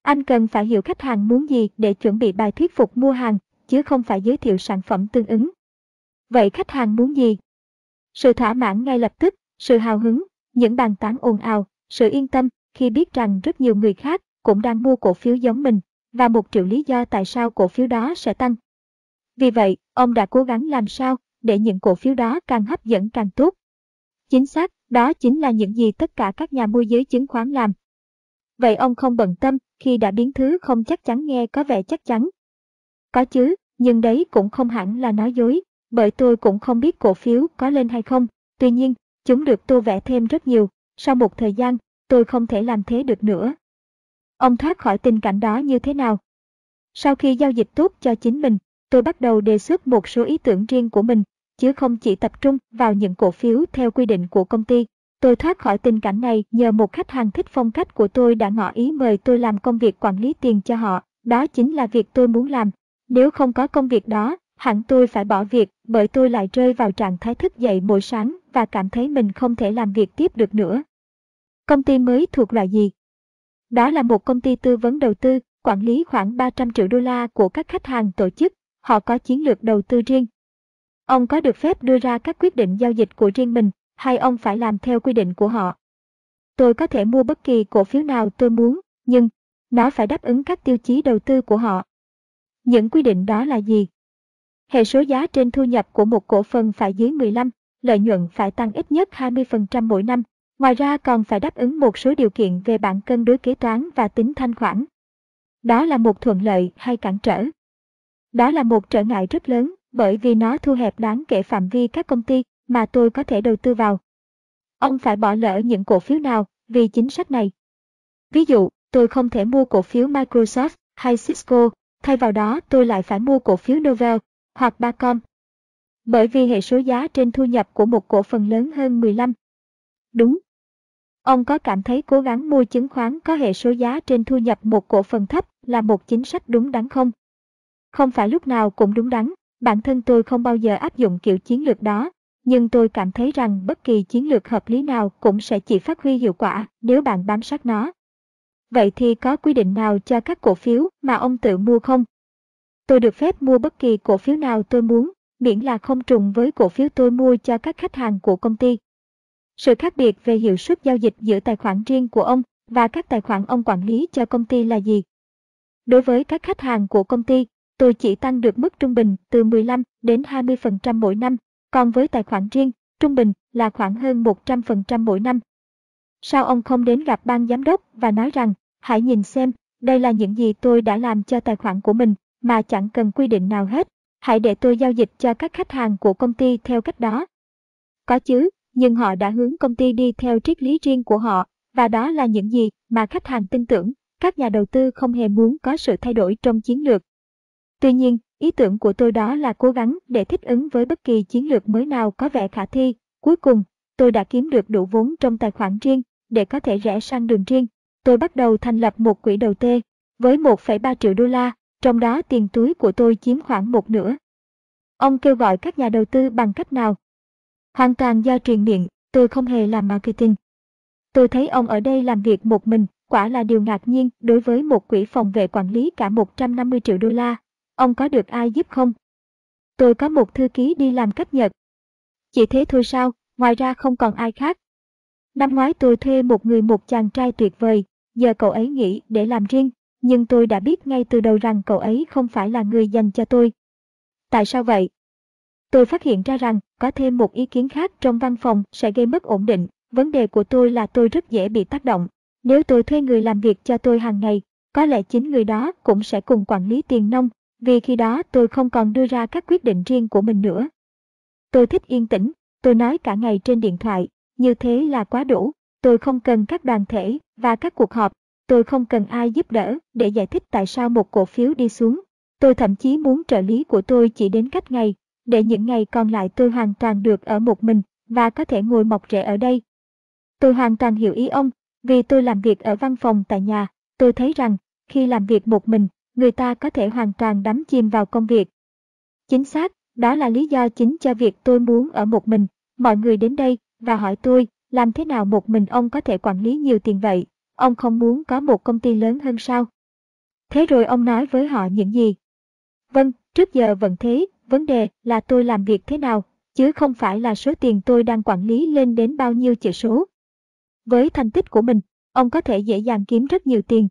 Anh cần phải hiểu khách hàng muốn gì để chuẩn bị bài thuyết phục mua hàng, chứ không phải giới thiệu sản phẩm tương ứng. Vậy khách hàng muốn gì? Sự thỏa mãn ngay lập tức, sự hào hứng, những bàn tán ồn ào, sự yên tâm khi biết rằng rất nhiều người khác cũng đang mua cổ phiếu giống mình và một triệu lý do tại sao cổ phiếu đó sẽ tăng. Vì vậy, ông đã cố gắng làm sao để những cổ phiếu đó càng hấp dẫn càng tốt. Chính xác, đó chính là những gì tất cả các nhà môi giới chứng khoán làm. Vậy ông không bận tâm khi đã biến thứ không chắc chắn nghe có vẻ chắc chắn. Có chứ, nhưng đấy cũng không hẳn là nói dối, bởi tôi cũng không biết cổ phiếu có lên hay không. Tuy nhiên, Chúng được tô vẽ thêm rất nhiều, sau một thời gian, tôi không thể làm thế được nữa. Ông thoát khỏi tình cảnh đó như thế nào? Sau khi giao dịch tốt cho chính mình, tôi bắt đầu đề xuất một số ý tưởng riêng của mình, chứ không chỉ tập trung vào những cổ phiếu theo quy định của công ty. Tôi thoát khỏi tình cảnh này nhờ một khách hàng thích phong cách của tôi đã ngỏ ý mời tôi làm công việc quản lý tiền cho họ. Đó chính là việc tôi muốn làm. Nếu không có công việc đó, hẳn tôi phải bỏ việc bởi tôi lại rơi vào trạng thái thức dậy mỗi sáng và cảm thấy mình không thể làm việc tiếp được nữa. Công ty mới thuộc loại gì? Đó là một công ty tư vấn đầu tư, quản lý khoảng 300 triệu đô la của các khách hàng tổ chức, họ có chiến lược đầu tư riêng. Ông có được phép đưa ra các quyết định giao dịch của riêng mình, hay ông phải làm theo quy định của họ? Tôi có thể mua bất kỳ cổ phiếu nào tôi muốn, nhưng nó phải đáp ứng các tiêu chí đầu tư của họ. Những quy định đó là gì? Hệ số giá trên thu nhập của một cổ phần phải dưới 15, lợi nhuận phải tăng ít nhất 20% mỗi năm. Ngoài ra còn phải đáp ứng một số điều kiện về bảng cân đối kế toán và tính thanh khoản. Đó là một thuận lợi hay cản trở? Đó là một trở ngại rất lớn bởi vì nó thu hẹp đáng kể phạm vi các công ty mà tôi có thể đầu tư vào. Ông phải bỏ lỡ những cổ phiếu nào vì chính sách này. Ví dụ, tôi không thể mua cổ phiếu Microsoft hay Cisco, thay vào đó tôi lại phải mua cổ phiếu Novell hoặc Bacom. Bởi vì hệ số giá trên thu nhập của một cổ phần lớn hơn 15. Đúng. Ông có cảm thấy cố gắng mua chứng khoán có hệ số giá trên thu nhập một cổ phần thấp là một chính sách đúng đắn không? Không phải lúc nào cũng đúng đắn, bản thân tôi không bao giờ áp dụng kiểu chiến lược đó, nhưng tôi cảm thấy rằng bất kỳ chiến lược hợp lý nào cũng sẽ chỉ phát huy hiệu quả nếu bạn bám sát nó. Vậy thì có quy định nào cho các cổ phiếu mà ông tự mua không? Tôi được phép mua bất kỳ cổ phiếu nào tôi muốn, miễn là không trùng với cổ phiếu tôi mua cho các khách hàng của công ty. Sự khác biệt về hiệu suất giao dịch giữa tài khoản riêng của ông và các tài khoản ông quản lý cho công ty là gì? Đối với các khách hàng của công ty, tôi chỉ tăng được mức trung bình từ 15 đến 20% mỗi năm, còn với tài khoản riêng, trung bình là khoảng hơn 100% mỗi năm. Sao ông không đến gặp ban giám đốc và nói rằng, hãy nhìn xem, đây là những gì tôi đã làm cho tài khoản của mình mà chẳng cần quy định nào hết. Hãy để tôi giao dịch cho các khách hàng của công ty theo cách đó. Có chứ, nhưng họ đã hướng công ty đi theo triết lý riêng của họ, và đó là những gì mà khách hàng tin tưởng. các nhà đầu tư không hề muốn có sự thay đổi trong chiến lược. Tuy nhiên, ý tưởng của tôi đó là cố gắng để thích ứng với bất kỳ chiến lược mới nào có vẻ khả thi. Cuối cùng, tôi đã kiếm được đủ vốn trong tài khoản riêng để có thể rẽ sang đường riêng. Tôi bắt đầu thành lập một quỹ đầu tư với 1,3 triệu đô la, trong đó tiền túi của tôi chiếm khoảng một nửa. Ông kêu gọi các nhà đầu tư bằng cách nào? Hoàn toàn do truyền miệng, tôi không hề làm marketing. Tôi thấy ông ở đây làm việc một mình, quả là điều ngạc nhiên đối với một quỹ phòng vệ quản lý cả 150 triệu đô la. Ông có được ai giúp không? Tôi có một thư ký đi làm cách nhật. Chỉ thế thôi sao, ngoài ra không còn ai khác. Năm ngoái tôi thuê một người một chàng trai tuyệt vời, giờ cậu ấy nghĩ để làm riêng, nhưng tôi đã biết ngay từ đầu rằng cậu ấy không phải là người dành cho tôi. Tại sao vậy? Tôi phát hiện ra rằng có thêm một ý kiến khác trong văn phòng sẽ gây mất ổn định. Vấn đề của tôi là tôi rất dễ bị tác động. Nếu tôi thuê người làm việc cho tôi hàng ngày, có lẽ chính người đó cũng sẽ cùng quản lý tiền nông, vì khi đó tôi không còn đưa ra các quyết định riêng của mình nữa. Tôi thích yên tĩnh, tôi nói cả ngày trên điện thoại, như thế là quá đủ. Tôi không cần các đoàn thể và các cuộc họp, tôi không cần ai giúp đỡ để giải thích tại sao một cổ phiếu đi xuống. Tôi thậm chí muốn trợ lý của tôi chỉ đến cách ngày, để những ngày còn lại tôi hoàn toàn được ở một mình và có thể ngồi mọc rễ ở đây. Tôi hoàn toàn hiểu ý ông, vì tôi làm việc ở văn phòng tại nhà, tôi thấy rằng khi làm việc một mình, người ta có thể hoàn toàn đắm chìm vào công việc. Chính xác, đó là lý do chính cho việc tôi muốn ở một mình. Mọi người đến đây và hỏi tôi, làm thế nào một mình ông có thể quản lý nhiều tiền vậy? Ông không muốn có một công ty lớn hơn sao? Thế rồi ông nói với họ những gì? Vâng, trước giờ vẫn thế, vấn đề là tôi làm việc thế nào, chứ không phải là số tiền tôi đang quản lý lên đến bao nhiêu chữ số. Với thành tích của mình, ông có thể dễ dàng kiếm rất nhiều tiền.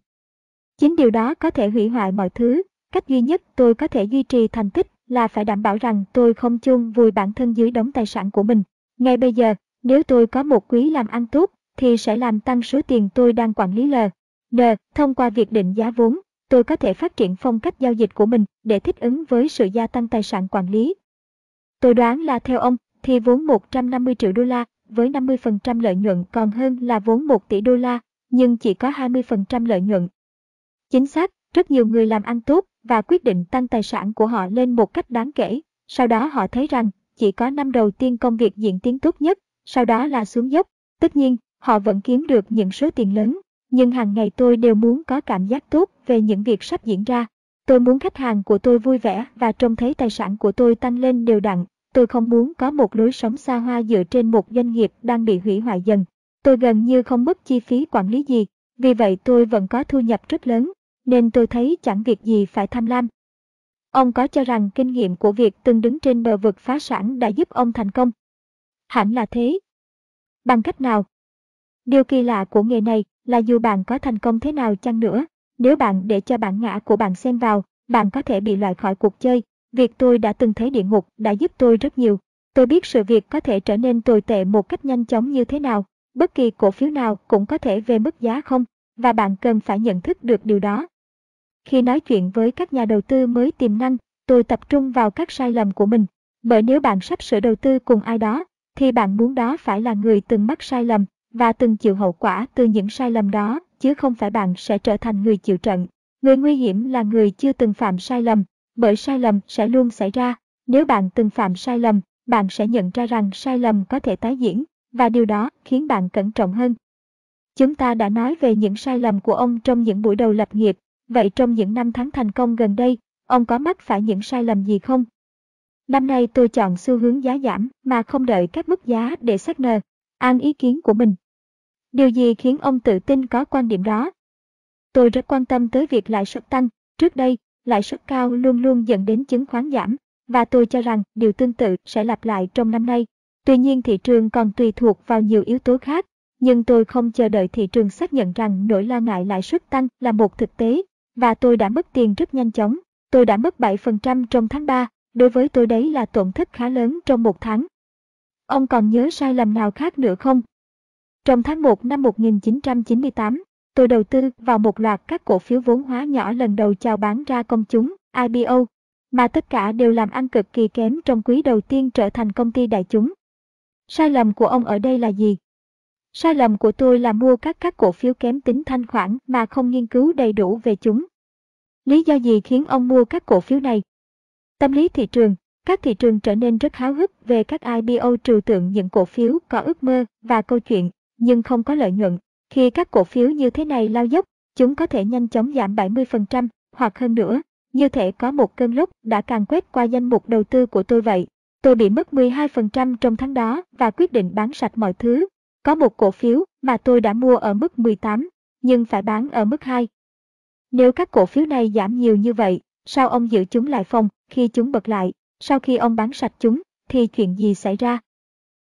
Chính điều đó có thể hủy hoại mọi thứ. Cách duy nhất tôi có thể duy trì thành tích là phải đảm bảo rằng tôi không chôn vùi bản thân dưới đống tài sản của mình. Ngay bây giờ, nếu tôi có một quý làm ăn tốt, thì sẽ làm tăng số tiền tôi đang quản lý L. N. Thông qua việc định giá vốn, tôi có thể phát triển phong cách giao dịch của mình để thích ứng với sự gia tăng tài sản quản lý. Tôi đoán là theo ông, thì vốn 150 triệu đô la với 50% lợi nhuận còn hơn là vốn 1 tỷ đô la, nhưng chỉ có 20% lợi nhuận. Chính xác, rất nhiều người làm ăn tốt và quyết định tăng tài sản của họ lên một cách đáng kể. Sau đó họ thấy rằng chỉ có năm đầu tiên công việc diễn tiến tốt nhất, sau đó là xuống dốc. Tất nhiên, họ vẫn kiếm được những số tiền lớn, nhưng hàng ngày tôi đều muốn có cảm giác tốt về những việc sắp diễn ra. Tôi muốn khách hàng của tôi vui vẻ và trông thấy tài sản của tôi tăng lên đều đặn. Tôi không muốn có một lối sống xa hoa dựa trên một doanh nghiệp đang bị hủy hoại dần. Tôi gần như không mất chi phí quản lý gì, vì vậy tôi vẫn có thu nhập rất lớn, nên tôi thấy chẳng việc gì phải tham lam. Ông có cho rằng kinh nghiệm của việc từng đứng trên bờ vực phá sản đã giúp ông thành công? Hẳn là thế. Bằng cách nào? Điều kỳ lạ của nghề này là dù bạn có thành công thế nào chăng nữa, nếu bạn để cho bản ngã của bạn xen vào, bạn có thể bị loại khỏi cuộc chơi. Việc tôi đã từng thấy địa ngục đã giúp tôi rất nhiều. Tôi biết sự việc có thể trở nên tồi tệ một cách nhanh chóng như thế nào. Bất kỳ cổ phiếu nào cũng có thể về mức giá không, và bạn cần phải nhận thức được điều đó. Khi nói chuyện với các nhà đầu tư mới tiềm năng, tôi tập trung vào các sai lầm của mình. Bởi nếu bạn sắp sửa đầu tư cùng ai đó, thì bạn muốn đó phải là người từng mắc sai lầm và từng chịu hậu quả từ những sai lầm đó, chứ không phải bạn sẽ trở thành người chịu trận. Người nguy hiểm là người chưa từng phạm sai lầm, bởi sai lầm sẽ luôn xảy ra. Nếu bạn từng phạm sai lầm, bạn sẽ nhận ra rằng sai lầm có thể tái diễn, và điều đó khiến bạn cẩn trọng hơn. Chúng ta đã nói về những sai lầm của ông trong những buổi đầu lập nghiệp, vậy trong những năm tháng thành công gần đây, ông có mắc phải những sai lầm gì không? Năm nay tôi chọn xu hướng giá giảm mà không đợi các mức giá để xác nờ, an ý kiến của mình. Điều gì khiến ông tự tin có quan điểm đó? Tôi rất quan tâm tới việc lãi suất tăng. Trước đây, lãi suất cao luôn luôn dẫn đến chứng khoán giảm, và tôi cho rằng điều tương tự sẽ lặp lại trong năm nay. Tuy nhiên thị trường còn tùy thuộc vào nhiều yếu tố khác, nhưng tôi không chờ đợi thị trường xác nhận rằng nỗi lo ngại lãi suất tăng là một thực tế, và tôi đã mất tiền rất nhanh chóng. Tôi đã mất 7% trong tháng 3, đối với tôi đấy là tổn thất khá lớn trong một tháng. Ông còn nhớ sai lầm nào khác nữa không? Trong tháng 1 năm 1998, tôi đầu tư vào một loạt các cổ phiếu vốn hóa nhỏ lần đầu chào bán ra công chúng, IPO, mà tất cả đều làm ăn cực kỳ kém trong quý đầu tiên trở thành công ty đại chúng. Sai lầm của ông ở đây là gì? Sai lầm của tôi là mua các các cổ phiếu kém tính thanh khoản mà không nghiên cứu đầy đủ về chúng. Lý do gì khiến ông mua các cổ phiếu này? Tâm lý thị trường, các thị trường trở nên rất háo hức về các IPO trừu tượng những cổ phiếu có ước mơ và câu chuyện, nhưng không có lợi nhuận. Khi các cổ phiếu như thế này lao dốc, chúng có thể nhanh chóng giảm 70% hoặc hơn nữa. Như thể có một cơn lốc đã càng quét qua danh mục đầu tư của tôi vậy. Tôi bị mất 12% trong tháng đó và quyết định bán sạch mọi thứ. Có một cổ phiếu mà tôi đã mua ở mức 18, nhưng phải bán ở mức 2. Nếu các cổ phiếu này giảm nhiều như vậy, sao ông giữ chúng lại phòng khi chúng bật lại? Sau khi ông bán sạch chúng, thì chuyện gì xảy ra?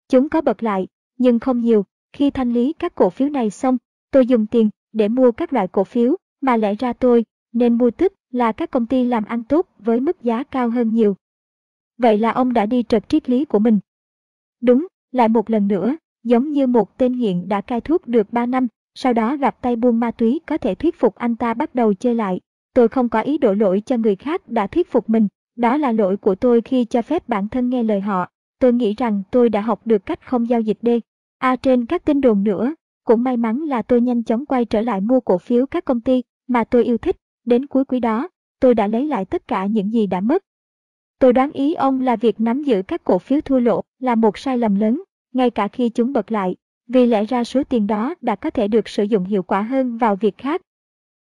Chúng có bật lại, nhưng không nhiều. Khi thanh lý các cổ phiếu này xong, tôi dùng tiền để mua các loại cổ phiếu mà lẽ ra tôi nên mua tức là các công ty làm ăn tốt với mức giá cao hơn nhiều. Vậy là ông đã đi trật triết lý của mình. Đúng, lại một lần nữa, giống như một tên nghiện đã cai thuốc được 3 năm, sau đó gặp tay buôn ma túy có thể thuyết phục anh ta bắt đầu chơi lại. Tôi không có ý đổ lỗi cho người khác đã thuyết phục mình, đó là lỗi của tôi khi cho phép bản thân nghe lời họ. Tôi nghĩ rằng tôi đã học được cách không giao dịch đê. À trên các tin đồn nữa, cũng may mắn là tôi nhanh chóng quay trở lại mua cổ phiếu các công ty mà tôi yêu thích. Đến cuối quý đó, tôi đã lấy lại tất cả những gì đã mất. Tôi đoán ý ông là việc nắm giữ các cổ phiếu thua lỗ là một sai lầm lớn, ngay cả khi chúng bật lại, vì lẽ ra số tiền đó đã có thể được sử dụng hiệu quả hơn vào việc khác.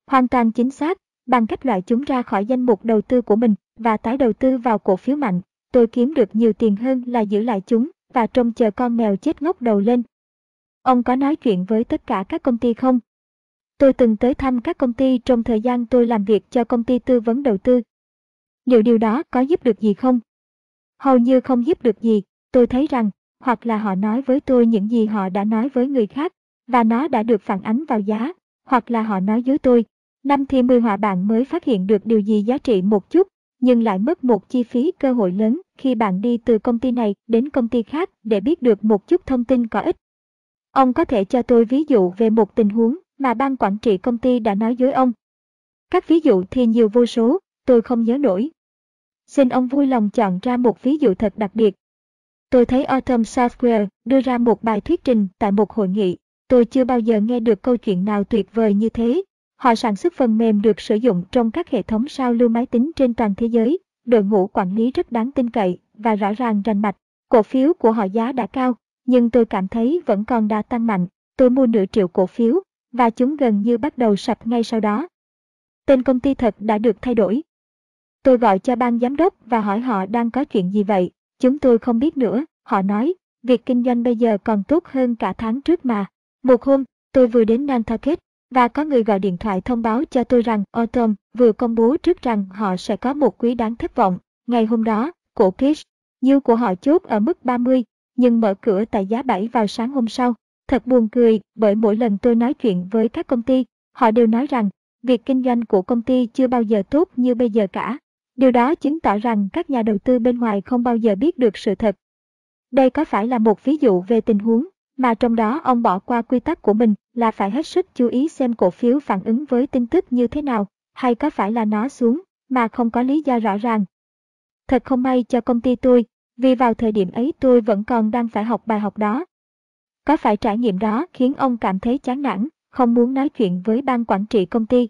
Hoàn toàn chính xác, bằng cách loại chúng ra khỏi danh mục đầu tư của mình và tái đầu tư vào cổ phiếu mạnh, tôi kiếm được nhiều tiền hơn là giữ lại chúng và trông chờ con mèo chết ngốc đầu lên. Ông có nói chuyện với tất cả các công ty không? Tôi từng tới thăm các công ty trong thời gian tôi làm việc cho công ty tư vấn đầu tư. Liệu điều đó có giúp được gì không? Hầu như không giúp được gì, tôi thấy rằng, hoặc là họ nói với tôi những gì họ đã nói với người khác, và nó đã được phản ánh vào giá, hoặc là họ nói dối tôi. Năm thì 10 họa bạn mới phát hiện được điều gì giá trị một chút, nhưng lại mất một chi phí cơ hội lớn khi bạn đi từ công ty này đến công ty khác để biết được một chút thông tin có ích. Ông có thể cho tôi ví dụ về một tình huống mà ban quản trị công ty đã nói dối ông. Các ví dụ thì nhiều vô số, tôi không nhớ nổi. Xin ông vui lòng chọn ra một ví dụ thật đặc biệt. Tôi thấy Autumn Software đưa ra một bài thuyết trình tại một hội nghị. Tôi chưa bao giờ nghe được câu chuyện nào tuyệt vời như thế. Họ sản xuất phần mềm được sử dụng trong các hệ thống sao lưu máy tính trên toàn thế giới. Đội ngũ quản lý rất đáng tin cậy và rõ ràng rành mạch. Cổ phiếu của họ giá đã cao, nhưng tôi cảm thấy vẫn còn đã tăng mạnh. Tôi mua nửa triệu cổ phiếu và chúng gần như bắt đầu sập ngay sau đó. Tên công ty thật đã được thay đổi. Tôi gọi cho ban giám đốc và hỏi họ đang có chuyện gì vậy. Chúng tôi không biết nữa, họ nói, việc kinh doanh bây giờ còn tốt hơn cả tháng trước mà. Một hôm, tôi vừa đến Nantucket và có người gọi điện thoại thông báo cho tôi rằng Autumn vừa công bố trước rằng họ sẽ có một quý đáng thất vọng. Ngày hôm đó, cổ Pitch, như của họ chốt ở mức 30, nhưng mở cửa tại giá 7 vào sáng hôm sau. Thật buồn cười, bởi mỗi lần tôi nói chuyện với các công ty, họ đều nói rằng, việc kinh doanh của công ty chưa bao giờ tốt như bây giờ cả. Điều đó chứng tỏ rằng các nhà đầu tư bên ngoài không bao giờ biết được sự thật. Đây có phải là một ví dụ về tình huống mà trong đó ông bỏ qua quy tắc của mình là phải hết sức chú ý xem cổ phiếu phản ứng với tin tức như thế nào, hay có phải là nó xuống mà không có lý do rõ ràng. Thật không may cho công ty tôi, vì vào thời điểm ấy tôi vẫn còn đang phải học bài học đó. Có phải trải nghiệm đó khiến ông cảm thấy chán nản, không muốn nói chuyện với ban quản trị công ty?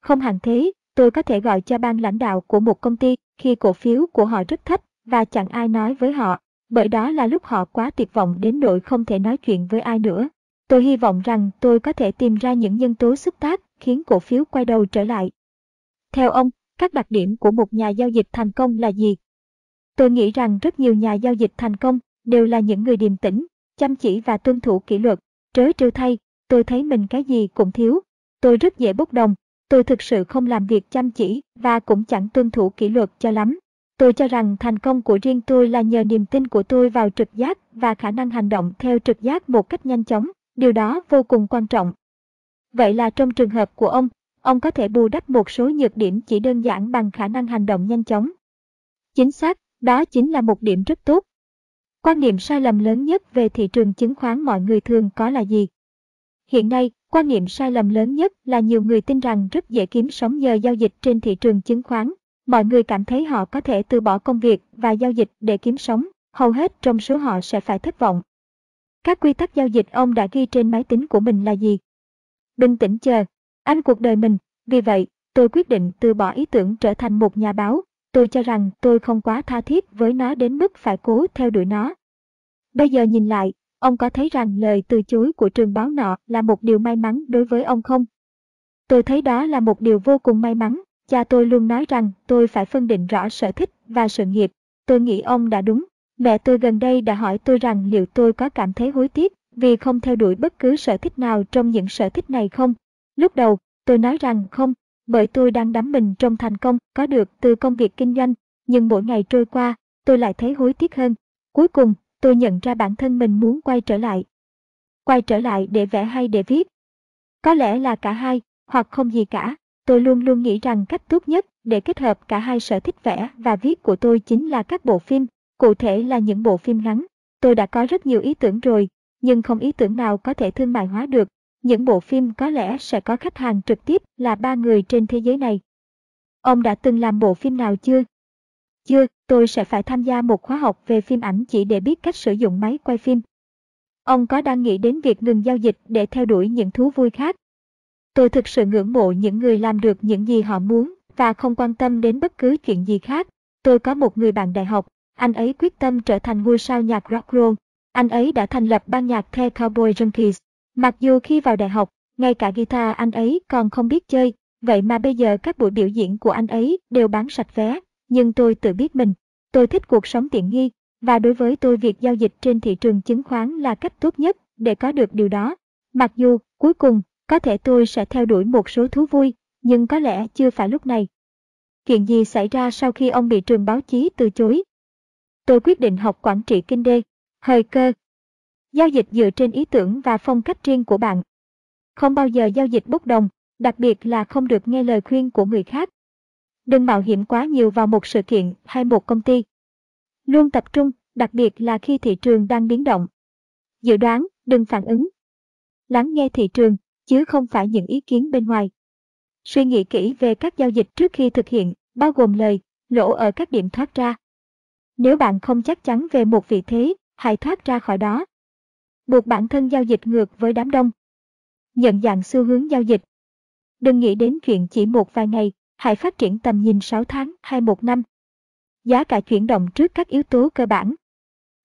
Không hẳn thế, tôi có thể gọi cho ban lãnh đạo của một công ty khi cổ phiếu của họ rất thấp và chẳng ai nói với họ, bởi đó là lúc họ quá tuyệt vọng đến nỗi không thể nói chuyện với ai nữa. Tôi hy vọng rằng tôi có thể tìm ra những nhân tố xúc tác khiến cổ phiếu quay đầu trở lại. Theo ông, các đặc điểm của một nhà giao dịch thành công là gì? Tôi nghĩ rằng rất nhiều nhà giao dịch thành công đều là những người điềm tĩnh, chăm chỉ và tuân thủ kỷ luật. Trớ trêu thay, tôi thấy mình cái gì cũng thiếu. Tôi rất dễ bốc đồng, tôi thực sự không làm việc chăm chỉ và cũng chẳng tuân thủ kỷ luật cho lắm. Tôi cho rằng thành công của riêng tôi là nhờ niềm tin của tôi vào trực giác và khả năng hành động theo trực giác một cách nhanh chóng, điều đó vô cùng quan trọng. Vậy là trong trường hợp của ông, ông có thể bù đắp một số nhược điểm chỉ đơn giản bằng khả năng hành động nhanh chóng. Chính xác, đó chính là một điểm rất tốt. Quan niệm sai lầm lớn nhất về thị trường chứng khoán mọi người thường có là gì? Hiện nay, quan niệm sai lầm lớn nhất là nhiều người tin rằng rất dễ kiếm sống nhờ giao dịch trên thị trường chứng khoán. Mọi người cảm thấy họ có thể từ bỏ công việc và giao dịch để kiếm sống, hầu hết trong số họ sẽ phải thất vọng. Các quy tắc giao dịch ông đã ghi trên máy tính của mình là gì? Bình tĩnh chờ. Anh cuộc đời mình. Vì vậy, tôi quyết định từ bỏ ý tưởng trở thành một nhà báo. Tôi cho rằng tôi không quá tha thiết với nó đến mức phải cố theo đuổi nó. Bây giờ nhìn lại, ông có thấy rằng lời từ chối của trường báo nọ là một điều may mắn đối với ông không? Tôi thấy đó là một điều vô cùng may mắn. Cha tôi luôn nói rằng tôi phải phân định rõ sở thích và sự nghiệp. Tôi nghĩ ông đã đúng. Mẹ tôi gần đây đã hỏi tôi rằng liệu tôi có cảm thấy hối tiếc vì không theo đuổi bất cứ sở thích nào trong những sở thích này không? Lúc đầu, tôi nói rằng không, bởi tôi đang đắm mình trong thành công có được từ công việc kinh doanh, nhưng mỗi ngày trôi qua, tôi lại thấy hối tiếc hơn. Cuối cùng, tôi nhận ra bản thân mình muốn quay trở lại. Quay trở lại để vẽ hay để viết? Có lẽ là cả hai, hoặc không gì cả. Tôi luôn luôn nghĩ rằng cách tốt nhất để kết hợp cả hai sở thích vẽ và viết của tôi chính là các bộ phim, cụ thể là những bộ phim ngắn. Tôi đã có rất nhiều ý tưởng rồi, nhưng không ý tưởng nào có thể thương mại hóa được. Những bộ phim có lẽ sẽ có khách hàng trực tiếp là ba người trên thế giới này. Ông đã từng làm bộ phim nào chưa? Chưa, tôi sẽ phải tham gia một khóa học về phim ảnh chỉ để biết cách sử dụng máy quay phim. Ông có đang nghĩ đến việc ngừng giao dịch để theo đuổi những thú vui khác? Tôi thực sự ngưỡng mộ những người làm được những gì họ muốn và không quan tâm đến bất cứ chuyện gì khác. Tôi có một người bạn đại học, anh ấy quyết tâm trở thành ngôi sao nhạc rock roll. Anh ấy đã thành lập ban nhạc The Cowboy Junkies. Mặc dù khi vào đại học, ngay cả guitar anh ấy còn không biết chơi, vậy mà bây giờ các buổi biểu diễn của anh ấy đều bán sạch vé. Nhưng tôi tự biết mình, tôi thích cuộc sống tiện nghi, và đối với tôi việc giao dịch trên thị trường chứng khoán là cách tốt nhất để có được điều đó. Mặc dù, cuối cùng, có thể tôi sẽ theo đuổi một số thú vui, nhưng có lẽ chưa phải lúc này. Chuyện gì xảy ra sau khi ông bị trường báo chí từ chối? Tôi quyết định học quản trị kinh đê. hơi cơ. Giao dịch dựa trên ý tưởng và phong cách riêng của bạn. Không bao giờ giao dịch bốc đồng, đặc biệt là không được nghe lời khuyên của người khác. Đừng mạo hiểm quá nhiều vào một sự kiện hay một công ty. Luôn tập trung, đặc biệt là khi thị trường đang biến động. Dự đoán, đừng phản ứng. Lắng nghe thị trường, chứ không phải những ý kiến bên ngoài. Suy nghĩ kỹ về các giao dịch trước khi thực hiện, bao gồm lời, lỗ ở các điểm thoát ra. Nếu bạn không chắc chắn về một vị thế, hãy thoát ra khỏi đó. Buộc bản thân giao dịch ngược với đám đông. Nhận dạng xu hướng giao dịch. Đừng nghĩ đến chuyện chỉ một vài ngày, hãy phát triển tầm nhìn 6 tháng hay một năm. Giá cả chuyển động trước các yếu tố cơ bản.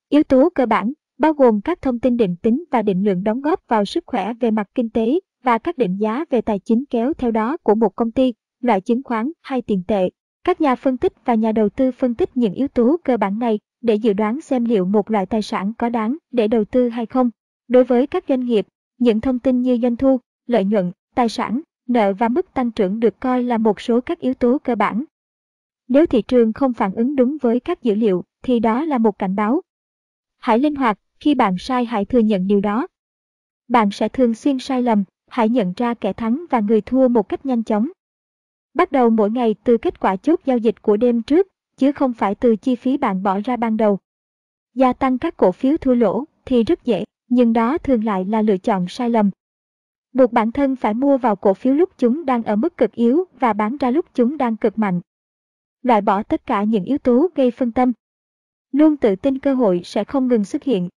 Yếu tố cơ bản bao gồm các thông tin định tính và định lượng đóng góp vào sức khỏe về mặt kinh tế và các định giá về tài chính kéo theo đó của một công ty, loại chứng khoán hay tiền tệ. Các nhà phân tích và nhà đầu tư phân tích những yếu tố cơ bản này để dự đoán xem liệu một loại tài sản có đáng để đầu tư hay không. Đối với các doanh nghiệp, những thông tin như doanh thu, lợi nhuận, tài sản, nợ và mức tăng trưởng được coi là một số các yếu tố cơ bản. Nếu thị trường không phản ứng đúng với các dữ liệu thì đó là một cảnh báo. Hãy linh hoạt, khi bạn sai hãy thừa nhận điều đó. Bạn sẽ thường xuyên sai lầm, hãy nhận ra kẻ thắng và người thua một cách nhanh chóng. Bắt đầu mỗi ngày từ kết quả chốt giao dịch của đêm trước, chứ không phải từ chi phí bạn bỏ ra ban đầu. Gia tăng các cổ phiếu thua lỗ thì rất dễ, nhưng đó thường lại là lựa chọn sai lầm. Buộc bản thân phải mua vào cổ phiếu lúc chúng đang ở mức cực yếu và bán ra lúc chúng đang cực mạnh. Loại bỏ tất cả những yếu tố gây phân tâm. Luôn tự tin cơ hội sẽ không ngừng xuất hiện.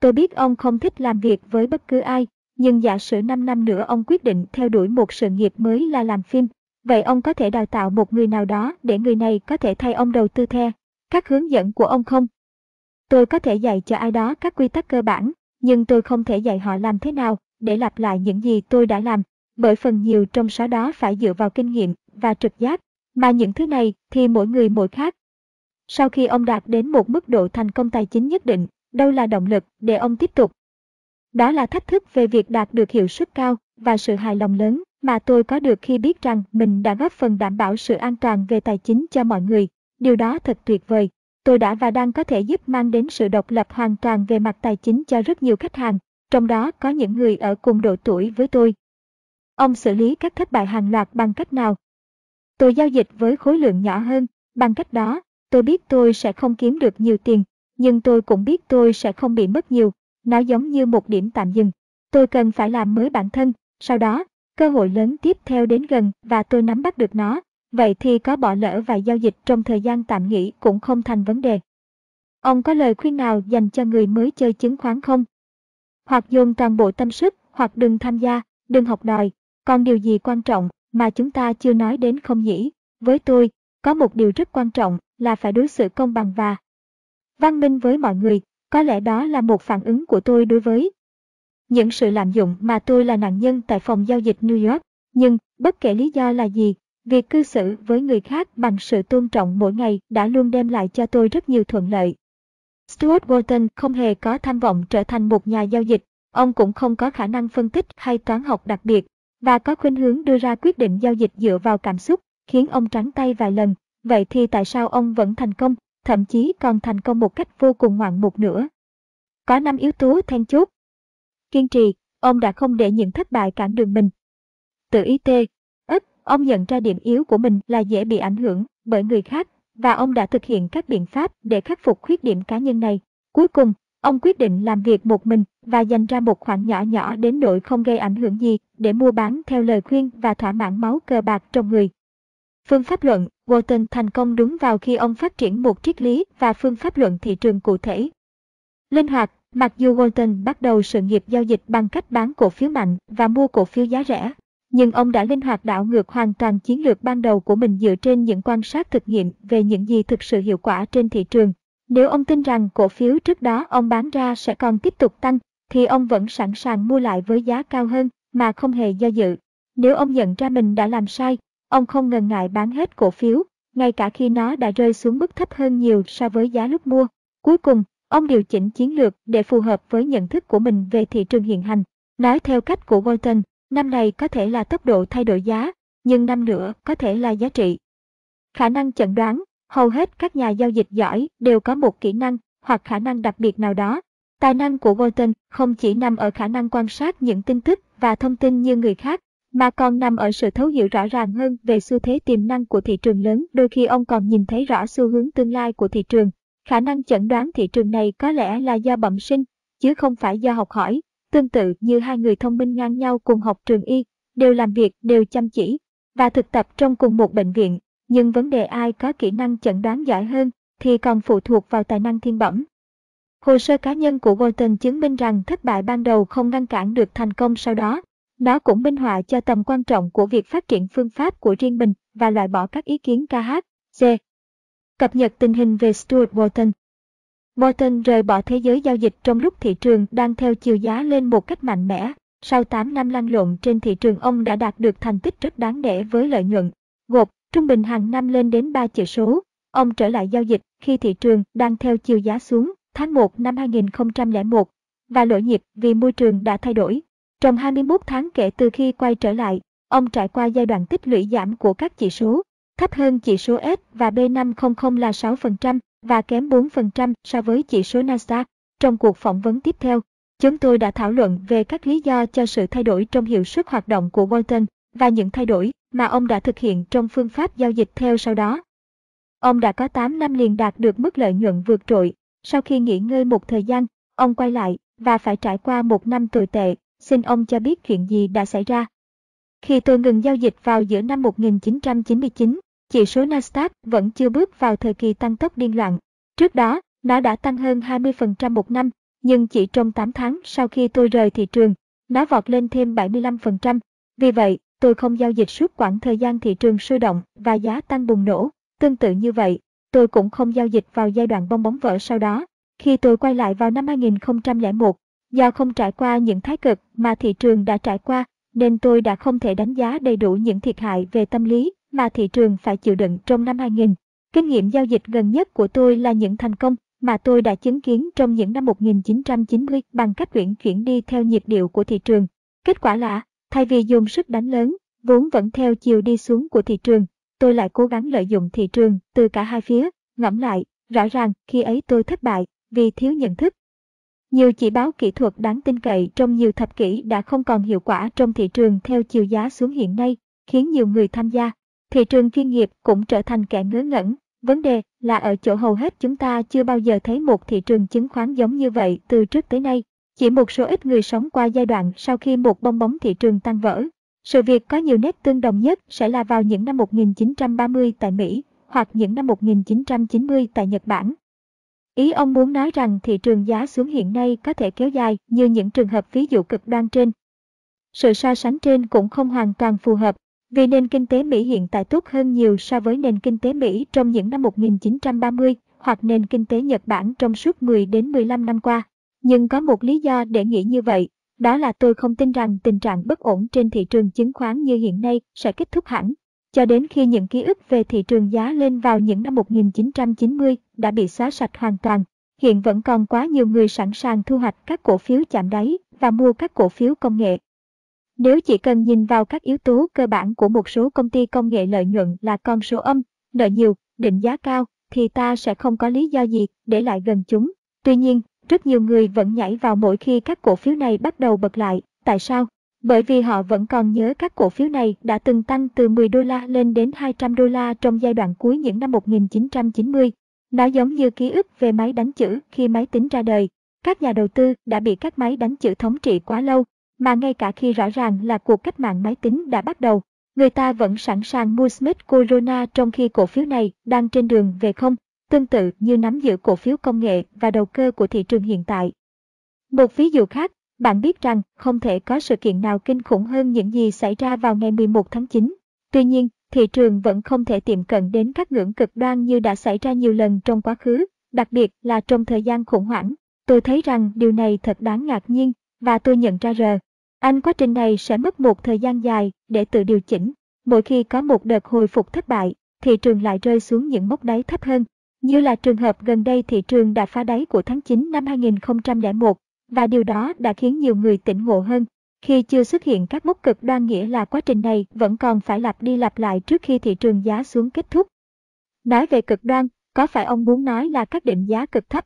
Tôi biết ông không thích làm việc với bất cứ ai, nhưng giả sử 5 năm nữa ông quyết định theo đuổi một sự nghiệp mới là làm phim, vậy ông có thể đào tạo một người nào đó để người này có thể thay ông đầu tư theo các hướng dẫn của ông không? Tôi có thể dạy cho ai đó các quy tắc cơ bản, nhưng tôi không thể dạy họ làm thế nào để lặp lại những gì tôi đã làm, bởi phần nhiều trong số đó phải dựa vào kinh nghiệm và trực giác, mà những thứ này thì mỗi người mỗi khác. Sau khi ông đạt đến một mức độ thành công tài chính nhất định, đâu là động lực để ông tiếp tục? Đó là thách thức về việc đạt được hiệu suất cao và sự hài lòng lớn mà tôi có được khi biết rằng mình đã góp phần đảm bảo sự an toàn về tài chính cho mọi người. Điều đó thật tuyệt vời. Tôi đã và đang có thể giúp mang đến sự độc lập hoàn toàn về mặt tài chính cho rất nhiều khách hàng, trong đó có những người ở cùng độ tuổi với tôi. Ông xử lý các thất bại hàng loạt bằng cách nào? Tôi giao dịch với khối lượng nhỏ hơn, bằng cách đó, tôi biết tôi sẽ không kiếm được nhiều tiền, nhưng tôi cũng biết tôi sẽ không bị mất nhiều, nó giống như một điểm tạm dừng. Tôi cần phải làm mới bản thân, sau đó, cơ hội lớn tiếp theo đến gần và tôi nắm bắt được nó, vậy thì có bỏ lỡ vài giao dịch trong thời gian tạm nghỉ cũng không thành vấn đề. Ông có lời khuyên nào dành cho người mới chơi chứng khoán không? Hoặc dồn toàn bộ tâm sức, hoặc đừng tham gia, đừng học đòi. Còn điều gì quan trọng mà chúng ta chưa nói đến không nhỉ? Với tôi, có một điều rất quan trọng là phải đối xử công bằng và văn minh với mọi người. Có lẽ đó là một phản ứng của tôi đối với những sự lạm dụng mà tôi là nạn nhân tại phòng giao dịch New York. Nhưng, bất kể lý do là gì, việc cư xử với người khác bằng sự tôn trọng mỗi ngày đã luôn đem lại cho tôi rất nhiều thuận lợi. Stuart Walton không hề có tham vọng trở thành một nhà giao dịch, ông cũng không có khả năng phân tích hay toán học đặc biệt, và có khuynh hướng đưa ra quyết định giao dịch dựa vào cảm xúc, khiến ông trắng tay vài lần. Vậy thì tại sao ông vẫn thành công, thậm chí còn thành công một cách vô cùng ngoạn mục nữa? Có 5 yếu tố then chốt. Kiên trì, ông đã không để những thất bại cản đường mình. Tự ý tê, ức, ông nhận ra điểm yếu của mình là dễ bị ảnh hưởng bởi người khác và ông đã thực hiện các biện pháp để khắc phục khuyết điểm cá nhân này. Cuối cùng, ông quyết định làm việc một mình và dành ra một khoản nhỏ nhỏ đến nỗi không gây ảnh hưởng gì để mua bán theo lời khuyên và thỏa mãn máu cờ bạc trong người. Phương pháp luận, Walton thành công đúng vào khi ông phát triển một triết lý và phương pháp luận thị trường cụ thể. Linh hoạt, mặc dù Walton bắt đầu sự nghiệp giao dịch bằng cách bán cổ phiếu mạnh và mua cổ phiếu giá rẻ, nhưng ông đã linh hoạt đảo ngược hoàn toàn chiến lược ban đầu của mình dựa trên những quan sát thực nghiệm về những gì thực sự hiệu quả trên thị trường. Nếu ông tin rằng cổ phiếu trước đó ông bán ra sẽ còn tiếp tục tăng, thì ông vẫn sẵn sàng mua lại với giá cao hơn mà không hề do dự. Nếu ông nhận ra mình đã làm sai, ông không ngần ngại bán hết cổ phiếu, ngay cả khi nó đã rơi xuống mức thấp hơn nhiều so với giá lúc mua. Cuối cùng, ông điều chỉnh chiến lược để phù hợp với nhận thức của mình về thị trường hiện hành. Nói theo cách của Walton, Năm này có thể là tốc độ thay đổi giá, nhưng năm nữa có thể là giá trị. Khả năng chẩn đoán, hầu hết các nhà giao dịch giỏi đều có một kỹ năng hoặc khả năng đặc biệt nào đó. Tài năng của Walton không chỉ nằm ở khả năng quan sát những tin tức và thông tin như người khác, mà còn nằm ở sự thấu hiểu rõ ràng hơn về xu thế tiềm năng của thị trường lớn. Đôi khi ông còn nhìn thấy rõ xu hướng tương lai của thị trường. Khả năng chẩn đoán thị trường này có lẽ là do bẩm sinh, chứ không phải do học hỏi. Tương tự như hai người thông minh ngang nhau cùng học trường y, đều làm việc, đều chăm chỉ và thực tập trong cùng một bệnh viện, nhưng vấn đề ai có kỹ năng chẩn đoán giỏi hơn thì còn phụ thuộc vào tài năng thiên bẩm. Hồ sơ cá nhân của Walton chứng minh rằng thất bại ban đầu không ngăn cản được thành công sau đó. Nó cũng minh họa cho tầm quan trọng của việc phát triển phương pháp của riêng mình và loại bỏ các ý kiến KH, C. Cập nhật tình hình về Stuart Walton Morton rời bỏ thế giới giao dịch trong lúc thị trường đang theo chiều giá lên một cách mạnh mẽ. Sau 8 năm lăn lộn trên thị trường ông đã đạt được thành tích rất đáng nể với lợi nhuận. Gộp, trung bình hàng năm lên đến 3 chữ số. Ông trở lại giao dịch khi thị trường đang theo chiều giá xuống tháng 1 năm 2001 và lỗi nhịp vì môi trường đã thay đổi. Trong 21 tháng kể từ khi quay trở lại, ông trải qua giai đoạn tích lũy giảm của các chỉ số, thấp hơn chỉ số S và B500 là 6%, và kém 4% so với chỉ số Nasdaq. Trong cuộc phỏng vấn tiếp theo, chúng tôi đã thảo luận về các lý do cho sự thay đổi trong hiệu suất hoạt động của Walton và những thay đổi mà ông đã thực hiện trong phương pháp giao dịch theo sau đó. Ông đã có 8 năm liền đạt được mức lợi nhuận vượt trội. Sau khi nghỉ ngơi một thời gian, ông quay lại và phải trải qua một năm tồi tệ. Xin ông cho biết chuyện gì đã xảy ra. Khi tôi ngừng giao dịch vào giữa năm 1999, chỉ số Nasdaq vẫn chưa bước vào thời kỳ tăng tốc điên loạn. Trước đó, nó đã tăng hơn 20% một năm, nhưng chỉ trong 8 tháng sau khi tôi rời thị trường, nó vọt lên thêm 75%. Vì vậy, tôi không giao dịch suốt quãng thời gian thị trường sôi động và giá tăng bùng nổ. Tương tự như vậy, tôi cũng không giao dịch vào giai đoạn bong bóng vỡ sau đó. Khi tôi quay lại vào năm 2001, do không trải qua những thái cực mà thị trường đã trải qua, nên tôi đã không thể đánh giá đầy đủ những thiệt hại về tâm lý mà thị trường phải chịu đựng trong năm 2000. Kinh nghiệm giao dịch gần nhất của tôi là những thành công mà tôi đã chứng kiến trong những năm 1990 bằng cách uyển chuyển đi theo nhịp điệu của thị trường. Kết quả là, thay vì dùng sức đánh lớn, vốn vẫn theo chiều đi xuống của thị trường, tôi lại cố gắng lợi dụng thị trường từ cả hai phía, ngẫm lại, rõ ràng khi ấy tôi thất bại vì thiếu nhận thức. Nhiều chỉ báo kỹ thuật đáng tin cậy trong nhiều thập kỷ đã không còn hiệu quả trong thị trường theo chiều giá xuống hiện nay, khiến nhiều người tham gia thị trường chuyên nghiệp cũng trở thành kẻ ngớ ngẩn. Vấn đề là ở chỗ hầu hết chúng ta chưa bao giờ thấy một thị trường chứng khoán giống như vậy từ trước tới nay. Chỉ một số ít người sống qua giai đoạn sau khi một bong bóng thị trường tan vỡ. Sự việc có nhiều nét tương đồng nhất sẽ là vào những năm 1930 tại Mỹ hoặc những năm 1990 tại Nhật Bản. Ý ông muốn nói rằng thị trường giá xuống hiện nay có thể kéo dài như những trường hợp ví dụ cực đoan trên. Sự so sánh trên cũng không hoàn toàn phù hợp, vì nền kinh tế Mỹ hiện tại tốt hơn nhiều so với nền kinh tế Mỹ trong những năm 1930 hoặc nền kinh tế Nhật Bản trong suốt 10 đến 15 năm qua. Nhưng có một lý do để nghĩ như vậy, đó là tôi không tin rằng tình trạng bất ổn trên thị trường chứng khoán như hiện nay sẽ kết thúc hẳn. Cho đến khi những ký ức về thị trường giá lên vào những năm 1990 đã bị xóa sạch hoàn toàn, hiện vẫn còn quá nhiều người sẵn sàng thu hoạch các cổ phiếu chạm đáy và mua các cổ phiếu công nghệ. Nếu chỉ cần nhìn vào các yếu tố cơ bản của một số công ty công nghệ lợi nhuận là con số âm, nợ nhiều, định giá cao, thì ta sẽ không có lý do gì để lại gần chúng. Tuy nhiên, rất nhiều người vẫn nhảy vào mỗi khi các cổ phiếu này bắt đầu bật lại. Tại sao? Bởi vì họ vẫn còn nhớ các cổ phiếu này đã từng tăng từ 10 đô la lên đến 200 đô la trong giai đoạn cuối những năm 1990. Nó giống như ký ức về máy đánh chữ khi máy tính ra đời. Các nhà đầu tư đã bị các máy đánh chữ thống trị quá lâu, mà ngay cả khi rõ ràng là cuộc cách mạng máy tính đã bắt đầu, người ta vẫn sẵn sàng mua Smith Corona trong khi cổ phiếu này đang trên đường về không, tương tự như nắm giữ cổ phiếu công nghệ và đầu cơ của thị trường hiện tại. Một ví dụ khác, bạn biết rằng không thể có sự kiện nào kinh khủng hơn những gì xảy ra vào ngày 11 tháng 9. Tuy nhiên, thị trường vẫn không thể tiệm cận đến các ngưỡng cực đoan như đã xảy ra nhiều lần trong quá khứ, đặc biệt là trong thời gian khủng hoảng. Tôi thấy rằng điều này thật đáng ngạc nhiên, và tôi nhận ra rằng anh quá trình này sẽ mất một thời gian dài để tự điều chỉnh. Mỗi khi có một đợt hồi phục thất bại, thị trường lại rơi xuống những mốc đáy thấp hơn. Như là trường hợp gần đây thị trường đã phá đáy của tháng 9 năm 2001, và điều đó đã khiến nhiều người tỉnh ngộ hơn. Khi chưa xuất hiện các mốc cực đoan nghĩa là quá trình này vẫn còn phải lặp đi lặp lại trước khi thị trường giá xuống kết thúc. Nói về cực đoan, có phải ông muốn nói là các định giá cực thấp?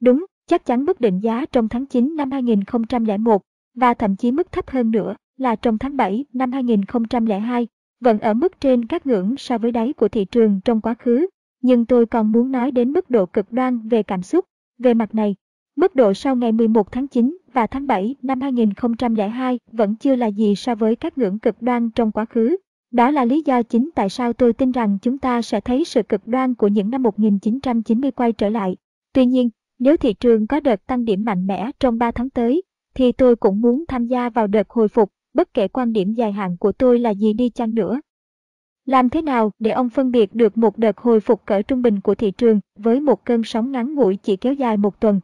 Đúng, chắc chắn mức định giá trong tháng 9 năm 2001 và thậm chí mức thấp hơn nữa là trong tháng 7 năm 2002 vẫn ở mức trên các ngưỡng so với đáy của thị trường trong quá khứ. Nhưng tôi còn muốn nói đến mức độ cực đoan về cảm xúc. Về mặt này, mức độ sau ngày 11 tháng 9 và tháng 7 năm 2002 vẫn chưa là gì so với các ngưỡng cực đoan trong quá khứ. Đó là lý do chính tại sao tôi tin rằng chúng ta sẽ thấy sự cực đoan của những năm 1990 quay trở lại. Tuy nhiên, nếu thị trường có đợt tăng điểm mạnh mẽ trong 3 tháng tới, thì tôi cũng muốn tham gia vào đợt hồi phục, bất kể quan điểm dài hạn của tôi là gì đi chăng nữa. Làm thế nào để ông phân biệt được một đợt hồi phục cỡ trung bình của thị trường với một cơn sóng ngắn ngủi chỉ kéo dài một tuần?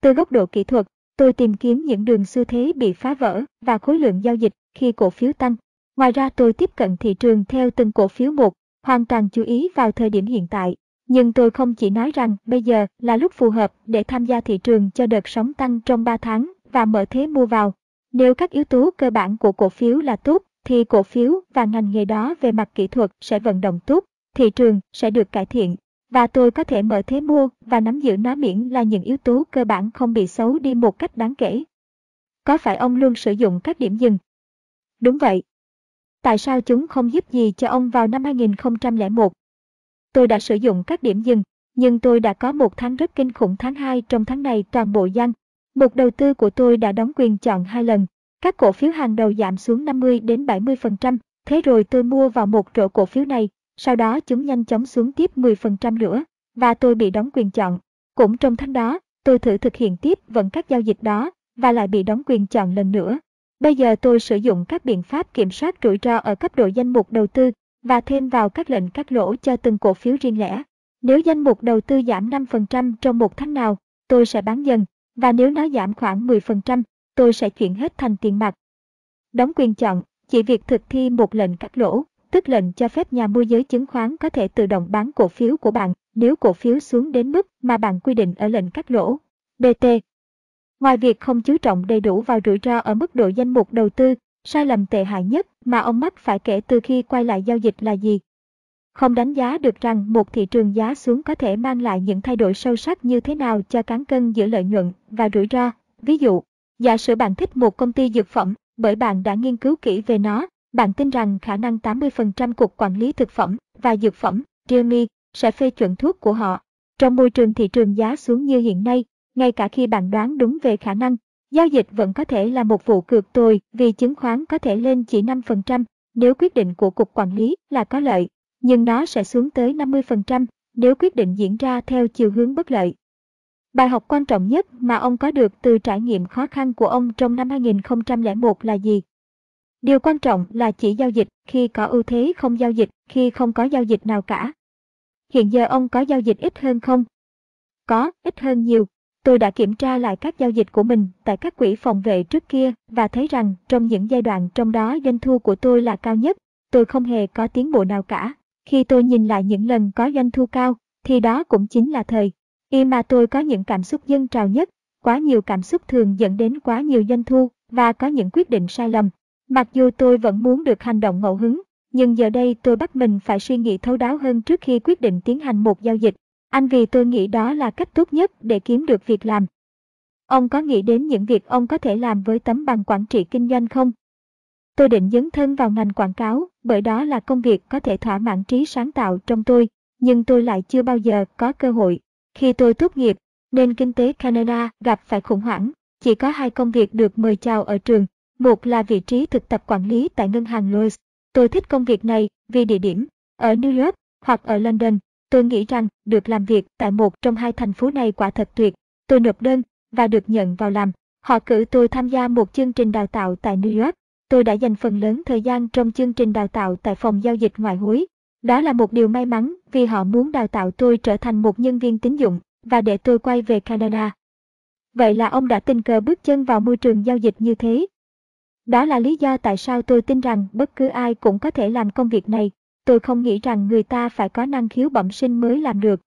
Từ góc độ kỹ thuật, tôi tìm kiếm những đường xu thế bị phá vỡ và khối lượng giao dịch khi cổ phiếu tăng. Ngoài ra tôi tiếp cận thị trường theo từng cổ phiếu một, hoàn toàn chú ý vào thời điểm hiện tại. Nhưng tôi không chỉ nói rằng bây giờ là lúc phù hợp để tham gia thị trường cho đợt sóng tăng trong 3 tháng và mở thế mua vào. Nếu các yếu tố cơ bản của cổ phiếu là tốt, thì cổ phiếu và ngành nghề đó về mặt kỹ thuật sẽ vận động tốt, thị trường sẽ được cải thiện, và tôi có thể mở thế mua và nắm giữ nó miễn là những yếu tố cơ bản không bị xấu đi một cách đáng kể. Có phải ông luôn sử dụng các điểm dừng? Đúng vậy. Tại sao chúng không giúp gì cho ông vào năm 2001? Tôi đã sử dụng các điểm dừng, nhưng tôi đã có một tháng rất kinh khủng tháng 2 trong tháng này toàn bộ danh một đầu tư của tôi đã đóng quyền chọn hai lần. Các cổ phiếu hàng đầu giảm xuống 50 đến 70%, thế rồi tôi mua vào một rổ cổ phiếu này, sau đó chúng nhanh chóng xuống tiếp 10% nữa, và tôi bị đóng quyền chọn. Cũng trong tháng đó, tôi thử thực hiện tiếp vẫn các giao dịch đó, và lại bị đóng quyền chọn lần nữa. Bây giờ tôi sử dụng các biện pháp kiểm soát rủi ro ở cấp độ danh mục đầu tư và thêm vào các lệnh cắt lỗ cho từng cổ phiếu riêng lẻ. Nếu danh mục đầu tư giảm 5% trong một tháng nào, tôi sẽ bán dần và nếu nó giảm khoảng 10%, tôi sẽ chuyển hết thành tiền mặt. Đóng quyền chọn, chỉ việc thực thi một lệnh cắt lỗ, tức lệnh cho phép nhà môi giới chứng khoán có thể tự động bán cổ phiếu của bạn nếu cổ phiếu xuống đến mức mà bạn quy định ở lệnh cắt lỗ. BT Ngoài việc không chú trọng đầy đủ vào rủi ro ở mức độ danh mục đầu tư, sai lầm tệ hại nhất mà ông mắc phải kể từ khi quay lại giao dịch là gì? Không đánh giá được rằng một thị trường giá xuống có thể mang lại những thay đổi sâu sắc như thế nào cho cán cân giữa lợi nhuận và rủi ro. Ví dụ, giả sử bạn thích một công ty dược phẩm bởi bạn đã nghiên cứu kỹ về nó, bạn tin rằng khả năng 80% cục quản lý thực phẩm và dược phẩm, DME, sẽ phê chuẩn thuốc của họ. Trong môi trường thị trường giá xuống như hiện nay, ngay cả khi bạn đoán đúng về khả năng, giao dịch vẫn có thể là một vụ cược tồi vì chứng khoán có thể lên chỉ 5% nếu quyết định của cục quản lý là có lợi nhưng nó sẽ xuống tới 50% nếu quyết định diễn ra theo chiều hướng bất lợi. Bài học quan trọng nhất mà ông có được từ trải nghiệm khó khăn của ông trong năm 2001 là gì? Điều quan trọng là chỉ giao dịch khi có ưu thế không giao dịch khi không có giao dịch nào cả. Hiện giờ ông có giao dịch ít hơn không? Có, ít hơn nhiều. Tôi đã kiểm tra lại các giao dịch của mình tại các quỹ phòng vệ trước kia và thấy rằng trong những giai đoạn trong đó doanh thu của tôi là cao nhất, tôi không hề có tiến bộ nào cả. Khi tôi nhìn lại những lần có doanh thu cao, thì đó cũng chính là thời y mà tôi có những cảm xúc dân trào nhất, quá nhiều cảm xúc thường dẫn đến quá nhiều doanh thu và có những quyết định sai lầm. Mặc dù tôi vẫn muốn được hành động ngẫu hứng, nhưng giờ đây tôi bắt mình phải suy nghĩ thấu đáo hơn trước khi quyết định tiến hành một giao dịch. Anh vì tôi nghĩ đó là cách tốt nhất để kiếm được việc làm. Ông có nghĩ đến những việc ông có thể làm với tấm bằng quản trị kinh doanh không? Tôi định dấn thân vào ngành quảng cáo, bởi đó là công việc có thể thỏa mãn trí sáng tạo trong tôi, nhưng tôi lại chưa bao giờ có cơ hội. Khi tôi tốt nghiệp, nền kinh tế Canada gặp phải khủng hoảng, chỉ có hai công việc được mời chào ở trường, một là vị trí thực tập quản lý tại ngân hàng Lloyds. Tôi thích công việc này vì địa điểm, ở New York hoặc ở London. Tôi nghĩ rằng được làm việc tại một trong hai thành phố này quả thật tuyệt. Tôi nộp đơn và được nhận vào làm. Họ cử tôi tham gia một chương trình đào tạo tại New York. Tôi đã dành phần lớn thời gian trong chương trình đào tạo tại phòng giao dịch ngoại hối. Đó là một điều may mắn vì họ muốn đào tạo tôi trở thành một nhân viên tín dụng và để tôi quay về Canada. Vậy là ông đã tình cờ bước chân vào môi trường giao dịch như thế. Đó là lý do tại sao tôi tin rằng bất cứ ai cũng có thể làm công việc này. Tôi không nghĩ rằng người ta phải có năng khiếu bẩm sinh mới làm được.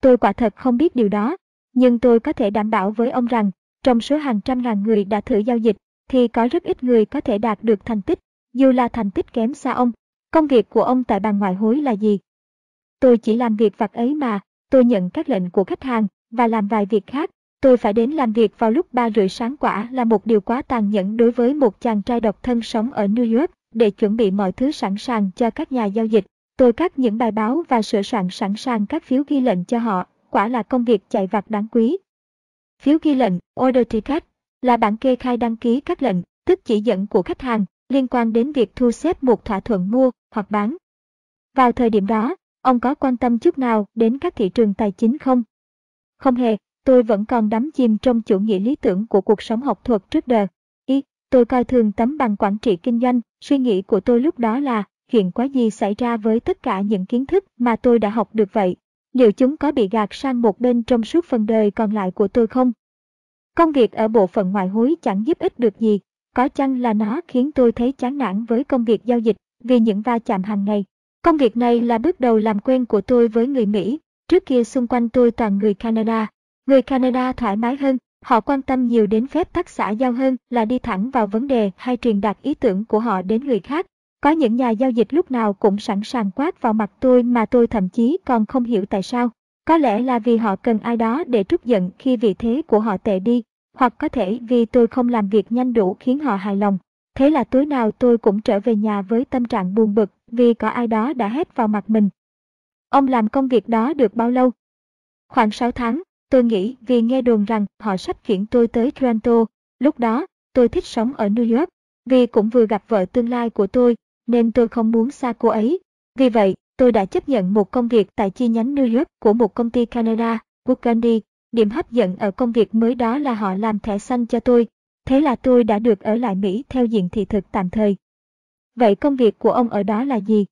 Tôi quả thật không biết điều đó, nhưng tôi có thể đảm bảo với ông rằng, trong số hàng trăm ngàn người đã thử giao dịch, thì có rất ít người có thể đạt được thành tích, dù là thành tích kém xa ông. Công việc của ông tại bàn ngoại hối là gì? Tôi chỉ làm việc vặt ấy mà, tôi nhận các lệnh của khách hàng và làm vài việc khác. Tôi phải đến làm việc vào lúc 3 rưỡi sáng quả là một điều quá tàn nhẫn đối với một chàng trai độc thân sống ở New York để chuẩn bị mọi thứ sẵn sàng cho các nhà giao dịch. Tôi cắt những bài báo và sửa soạn sẵn sàng các phiếu ghi lệnh cho họ, quả là công việc chạy vặt đáng quý. Phiếu ghi lệnh, order ticket, là bản kê khai đăng ký các lệnh, tức chỉ dẫn của khách hàng liên quan đến việc thu xếp một thỏa thuận mua hoặc bán. Vào thời điểm đó, ông có quan tâm chút nào đến các thị trường tài chính không? Không hề, tôi vẫn còn đắm chìm trong chủ nghĩa lý tưởng của cuộc sống học thuật trước đời. Ý, tôi coi thường tấm bằng quản trị kinh doanh, suy nghĩ của tôi lúc đó là, chuyện quá gì xảy ra với tất cả những kiến thức mà tôi đã học được vậy? Liệu chúng có bị gạt sang một bên trong suốt phần đời còn lại của tôi không? Công việc ở bộ phận ngoại hối chẳng giúp ích được gì, có chăng là nó khiến tôi thấy chán nản với công việc giao dịch vì những va chạm hàng ngày. Công việc này là bước đầu làm quen của tôi với người Mỹ, trước kia xung quanh tôi toàn người Canada. Người Canada thoải mái hơn, họ quan tâm nhiều đến phép tắc xã giao hơn là đi thẳng vào vấn đề hay truyền đạt ý tưởng của họ đến người khác. Có những nhà giao dịch lúc nào cũng sẵn sàng quát vào mặt tôi mà tôi thậm chí còn không hiểu tại sao. Có lẽ là vì họ cần ai đó để trút giận khi vị thế của họ tệ đi, hoặc có thể vì tôi không làm việc nhanh đủ khiến họ hài lòng. Thế là tối nào tôi cũng trở về nhà với tâm trạng buồn bực vì có ai đó đã hét vào mặt mình. Ông làm công việc đó được bao lâu? Khoảng 6 tháng, tôi nghĩ vì nghe đồn rằng họ sắp chuyển tôi tới Toronto. Lúc đó, tôi thích sống ở New York, vì cũng vừa gặp vợ tương lai của tôi, nên tôi không muốn xa cô ấy. Vì vậy, tôi đã chấp nhận một công việc tại chi nhánh New York của một công ty Canada, Burgundy. Điểm hấp dẫn ở công việc mới đó là họ làm thẻ xanh cho tôi, thế là tôi đã được ở lại Mỹ theo diện thị thực tạm thời. Vậy công việc của ông ở đó là gì?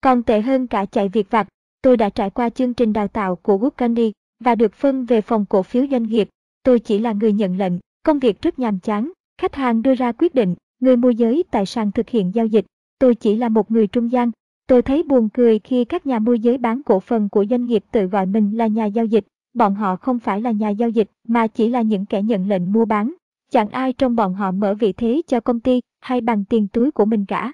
Còn tệ hơn cả chạy việc vặt, tôi đã trải qua chương trình đào tạo của Burgundy và được phân về phòng cổ phiếu doanh nghiệp. Tôi chỉ là người nhận lệnh, công việc rất nhàm chán, khách hàng đưa ra quyết định, người môi giới tài sản thực hiện giao dịch. Tôi chỉ là một người trung gian, Tôi thấy buồn cười khi các nhà môi giới bán cổ phần của doanh nghiệp tự gọi mình là nhà giao dịch. Bọn họ không phải là nhà giao dịch mà chỉ là những kẻ nhận lệnh mua bán. Chẳng ai trong bọn họ mở vị thế cho công ty hay bằng tiền túi của mình cả.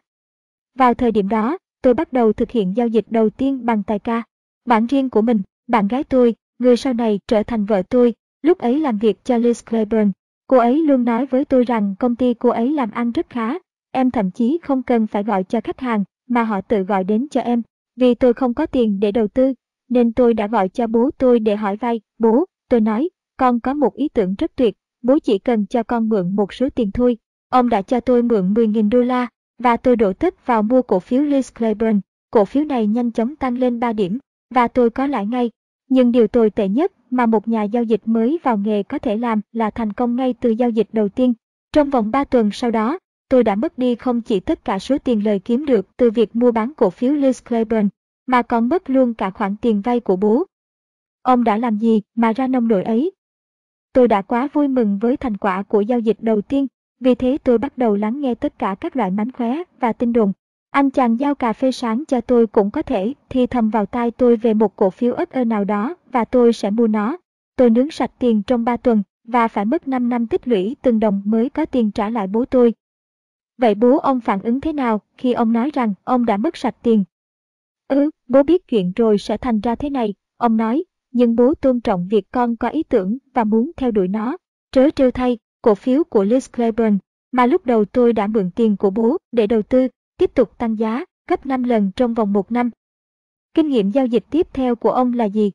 Vào thời điểm đó, tôi bắt đầu thực hiện giao dịch đầu tiên bằng tài ca. bạn riêng của mình, bạn gái tôi, người sau này trở thành vợ tôi, lúc ấy làm việc cho Liz Claiborne. Cô ấy luôn nói với tôi rằng công ty cô ấy làm ăn rất khá. Em thậm chí không cần phải gọi cho khách hàng mà họ tự gọi đến cho em. Vì tôi không có tiền để đầu tư, nên tôi đã gọi cho bố tôi để hỏi vay. Bố, tôi nói, con có một ý tưởng rất tuyệt, bố chỉ cần cho con mượn một số tiền thôi. Ông đã cho tôi mượn 10.000 đô la, và tôi đổ tất vào mua cổ phiếu Liz Claiborne. Cổ phiếu này nhanh chóng tăng lên 3 điểm, và tôi có lãi ngay. Nhưng điều tồi tệ nhất mà một nhà giao dịch mới vào nghề có thể làm là thành công ngay từ giao dịch đầu tiên. Trong vòng 3 tuần sau đó, tôi đã mất đi không chỉ tất cả số tiền lời kiếm được từ việc mua bán cổ phiếu Liz Claiborne, mà còn mất luôn cả khoản tiền vay của bố. Ông đã làm gì mà ra nông nổi ấy? Tôi đã quá vui mừng với thành quả của giao dịch đầu tiên, vì thế tôi bắt đầu lắng nghe tất cả các loại mánh khóe và tin đồn. Anh chàng giao cà phê sáng cho tôi cũng có thể thì thầm vào tai tôi về một cổ phiếu ớt ơ nào đó và tôi sẽ mua nó. Tôi nướng sạch tiền trong 3 tuần và phải mất 5 năm tích lũy từng đồng mới có tiền trả lại bố tôi. Vậy bố ông phản ứng thế nào khi ông nói rằng ông đã mất sạch tiền? Ừ, bố biết chuyện rồi sẽ thành ra thế này, ông nói, nhưng bố tôn trọng việc con có ý tưởng và muốn theo đuổi nó. Trớ trêu thay, cổ phiếu của Liz Claiborne, mà lúc đầu tôi đã mượn tiền của bố để đầu tư, tiếp tục tăng giá, gấp 5 lần trong vòng một năm. Kinh nghiệm giao dịch tiếp theo của ông là gì?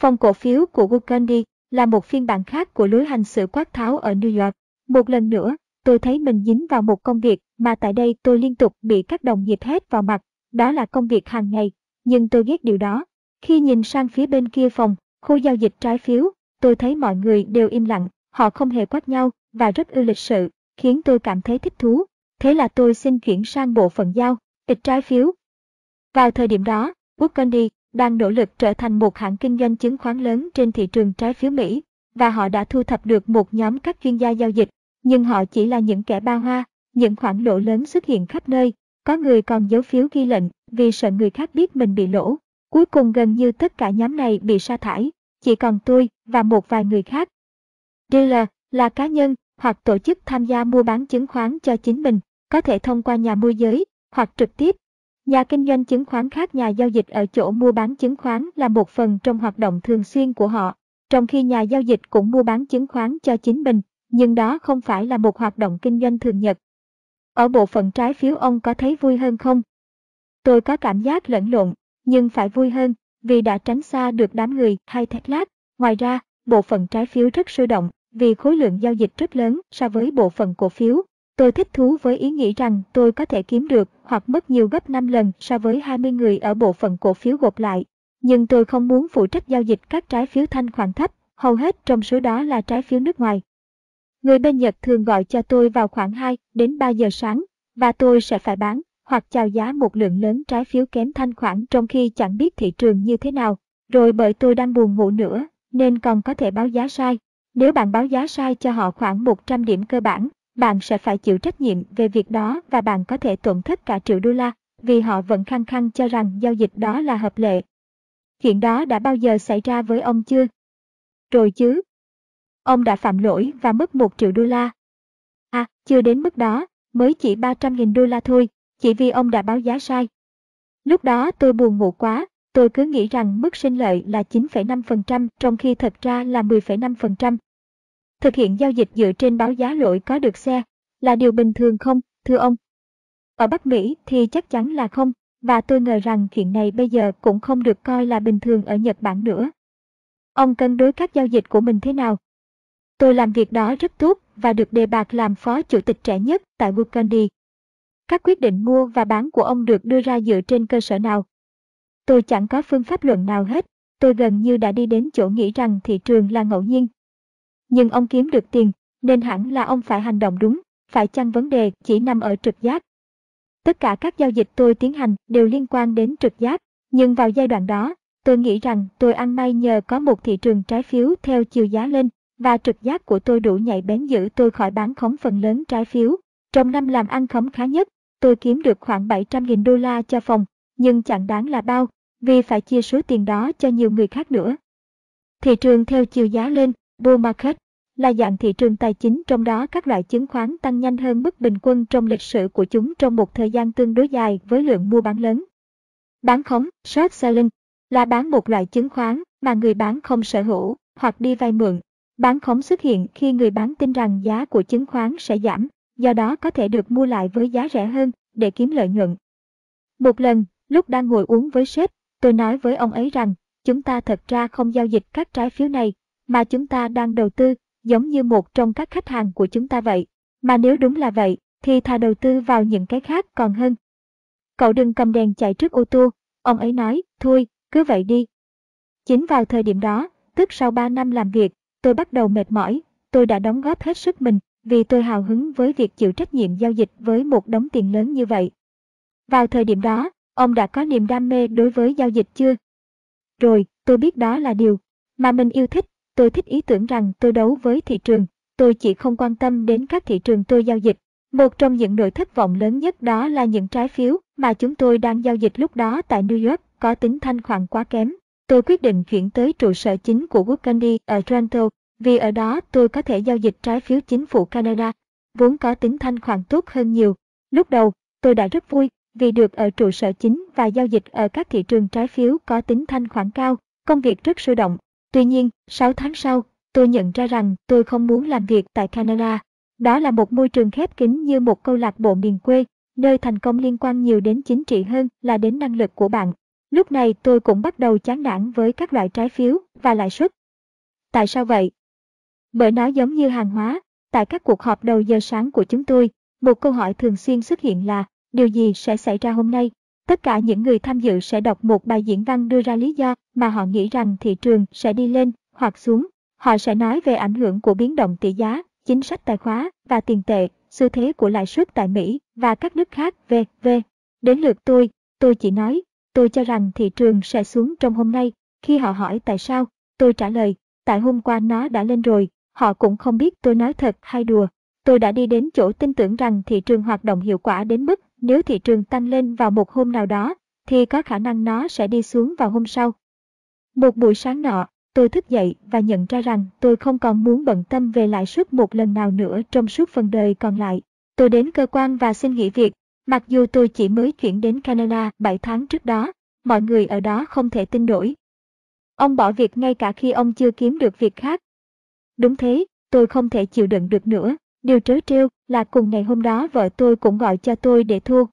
Phòng cổ phiếu của Wukandi là một phiên bản khác của lối hành xử quát tháo ở New York. Một lần nữa, tôi thấy mình dính vào một công việc mà tại đây tôi liên tục bị các đồng nghiệp hét vào mặt, đó là công việc hàng ngày, nhưng tôi ghét điều đó. Khi nhìn sang phía bên kia phòng, khu giao dịch trái phiếu, tôi thấy mọi người đều im lặng, họ không hề quát nhau và rất ư lịch sự, khiến tôi cảm thấy thích thú. Thế là tôi xin chuyển sang bộ phận giao, ít trái phiếu. Vào thời điểm đó, Burgundy đang nỗ lực trở thành một hãng kinh doanh chứng khoán lớn trên thị trường trái phiếu Mỹ, và họ đã thu thập được một nhóm các chuyên gia giao dịch, nhưng họ chỉ là những kẻ ba hoa, những khoản lỗ lớn xuất hiện khắp nơi, có người còn giấu phiếu ghi lệnh vì sợ người khác biết mình bị lỗ. Cuối cùng gần như tất cả nhóm này bị sa thải, chỉ còn tôi và một vài người khác. Dealer là cá nhân hoặc tổ chức tham gia mua bán chứng khoán cho chính mình, có thể thông qua nhà môi giới hoặc trực tiếp. Nhà kinh doanh chứng khoán khác nhà giao dịch ở chỗ mua bán chứng khoán là một phần trong hoạt động thường xuyên của họ, trong khi nhà giao dịch cũng mua bán chứng khoán cho chính mình, nhưng đó không phải là một hoạt động kinh doanh thường nhật. Ở bộ phận trái phiếu ông có thấy vui hơn không? Tôi có cảm giác lẫn lộn, nhưng phải vui hơn vì đã tránh xa được đám người hay thét lát. Ngoài ra, bộ phận trái phiếu rất sôi động vì khối lượng giao dịch rất lớn so với bộ phận cổ phiếu. Tôi thích thú với ý nghĩ rằng tôi có thể kiếm được hoặc mất nhiều gấp 5 lần so với 20 người ở bộ phận cổ phiếu gộp lại. Nhưng tôi không muốn phụ trách giao dịch các trái phiếu thanh khoản thấp, hầu hết trong số đó là trái phiếu nước ngoài. Người bên Nhật thường gọi cho tôi vào khoảng 2 đến 3 giờ sáng, và tôi sẽ phải bán hoặc chào giá một lượng lớn trái phiếu kém thanh khoản trong khi chẳng biết thị trường như thế nào. Rồi bởi tôi đang buồn ngủ nữa, nên còn có thể báo giá sai. Nếu bạn báo giá sai cho họ khoảng 100 điểm cơ bản, bạn sẽ phải chịu trách nhiệm về việc đó và bạn có thể tổn thất cả triệu đô la, vì họ vẫn khăng khăng cho rằng giao dịch đó là hợp lệ. Chuyện đó đã bao giờ xảy ra với ông chưa? Rồi chứ. Ông đã phạm lỗi và mất 1 triệu đô la. À, chưa đến mức đó, mới chỉ 300.000 đô la thôi, chỉ vì ông đã báo giá sai. Lúc đó tôi buồn ngủ quá, tôi cứ nghĩ rằng mức sinh lợi là 9,5% trong khi thật ra là 10,5%. Thực hiện giao dịch dựa trên báo giá lỗi có được xe là điều bình thường không, thưa ông? Ở Bắc Mỹ thì chắc chắn là không, và tôi ngờ rằng chuyện này bây giờ cũng không được coi là bình thường ở Nhật Bản nữa. Ông cân đối các giao dịch của mình thế nào? Tôi làm việc đó rất tốt và được đề bạt làm phó chủ tịch trẻ nhất tại Burgundy. Các quyết định mua và bán của ông được đưa ra dựa trên cơ sở nào? Tôi chẳng có phương pháp luận nào hết, tôi gần như đã đi đến chỗ nghĩ rằng thị trường là ngẫu nhiên. Nhưng ông kiếm được tiền, nên hẳn là ông phải hành động đúng, phải chăng vấn đề chỉ nằm ở trực giác. Tất cả các giao dịch tôi tiến hành đều liên quan đến trực giác, nhưng vào giai đoạn đó, tôi nghĩ rằng tôi ăn may nhờ có một thị trường trái phiếu theo chiều giá lên, và trực giác của tôi đủ nhạy bén giữ tôi khỏi bán khống phần lớn trái phiếu. Trong năm làm ăn khống khá nhất, tôi kiếm được khoảng 700.000 đô la cho phòng, nhưng chẳng đáng là bao, vì phải chia số tiền đó cho nhiều người khác nữa. Thị trường theo chiều giá lên, bull market, là dạng thị trường tài chính trong đó các loại chứng khoán tăng nhanh hơn mức bình quân trong lịch sử của chúng trong một thời gian tương đối dài với lượng mua bán lớn. Bán khống, short selling, là bán một loại chứng khoán mà người bán không sở hữu hoặc đi vay mượn. Bán khống xuất hiện khi người bán tin rằng giá của chứng khoán sẽ giảm, do đó có thể được mua lại với giá rẻ hơn để kiếm lợi nhuận. Một lần, lúc đang ngồi uống với sếp, tôi nói với ông ấy rằng chúng ta thật ra không giao dịch các trái phiếu này, mà chúng ta đang đầu tư giống như một trong các khách hàng của chúng ta vậy. Mà nếu đúng là vậy, thì thà đầu tư vào những cái khác còn hơn. Cậu đừng cầm đèn chạy trước ô tô, ông ấy nói, thôi, Cứ vậy đi. Chính vào thời điểm đó, tức sau 3 năm làm việc, tôi bắt đầu mệt mỏi, tôi đã đóng góp hết sức mình, vì tôi hào hứng với việc chịu trách nhiệm giao dịch với một đống tiền lớn như vậy. Vào thời điểm đó, ông đã có niềm đam mê đối với giao dịch chưa? Rồi, tôi biết đó là điều mà mình yêu thích, tôi thích ý tưởng rằng tôi đấu với thị trường, tôi chỉ không quan tâm đến các thị trường tôi giao dịch. Một trong những nỗi thất vọng lớn nhất đó là những trái phiếu mà chúng tôi đang giao dịch lúc đó tại New York có tính thanh khoản quá kém. Tôi quyết định chuyển tới trụ sở chính của Woodcandy ở Toronto vì ở đó tôi có thể giao dịch trái phiếu chính phủ Canada, vốn có tính thanh khoản tốt hơn nhiều. Lúc đầu, tôi đã rất vui vì được ở trụ sở chính và giao dịch ở các thị trường trái phiếu có tính thanh khoản cao, công việc rất sôi động. Tuy nhiên, 6 tháng sau, tôi nhận ra rằng tôi không muốn làm việc tại Canada. Đó là một môi trường khép kín như một câu lạc bộ miền quê, nơi thành công liên quan nhiều đến chính trị hơn là đến năng lực của bạn. Lúc này tôi cũng bắt đầu chán nản với các loại trái phiếu và lãi suất. Tại sao vậy? Bởi nó giống như hàng hóa, tại các cuộc họp đầu giờ sáng của chúng tôi, một câu hỏi thường xuyên xuất hiện là điều gì sẽ xảy ra hôm nay? Tất cả những người tham dự sẽ đọc một bài diễn văn đưa ra lý do mà họ nghĩ rằng thị trường sẽ đi lên hoặc xuống. Họ sẽ nói về ảnh hưởng của biến động tỷ giá, chính sách tài khóa và tiền tệ, xu thế của lãi suất tại Mỹ và các nước khác v.v. Đến lượt tôi, tôi chỉ nói, tôi cho rằng thị trường sẽ xuống trong hôm nay. Khi họ hỏi tại sao, tôi trả lời, tại hôm qua nó đã lên rồi, họ cũng không biết tôi nói thật hay đùa. Tôi đã đi đến chỗ tin tưởng rằng thị trường hoạt động hiệu quả đến mức nếu thị trường tăng lên vào một hôm nào đó, thì có khả năng nó sẽ đi xuống vào hôm sau. Một buổi sáng nọ, tôi thức dậy và nhận ra rằng tôi không còn muốn bận tâm về lãi suất một lần nào nữa trong suốt phần đời còn lại. Tôi đến cơ quan và xin nghỉ việc, mặc dù tôi chỉ mới chuyển đến Canada 7 tháng trước đó, mọi người ở đó không thể tin nổi. Ông bỏ việc ngay cả khi ông chưa kiếm được việc khác. Đúng thế, tôi không thể chịu đựng được nữa. Điều trớ trêu là cùng ngày hôm đó vợ tôi cũng gọi cho tôi để thua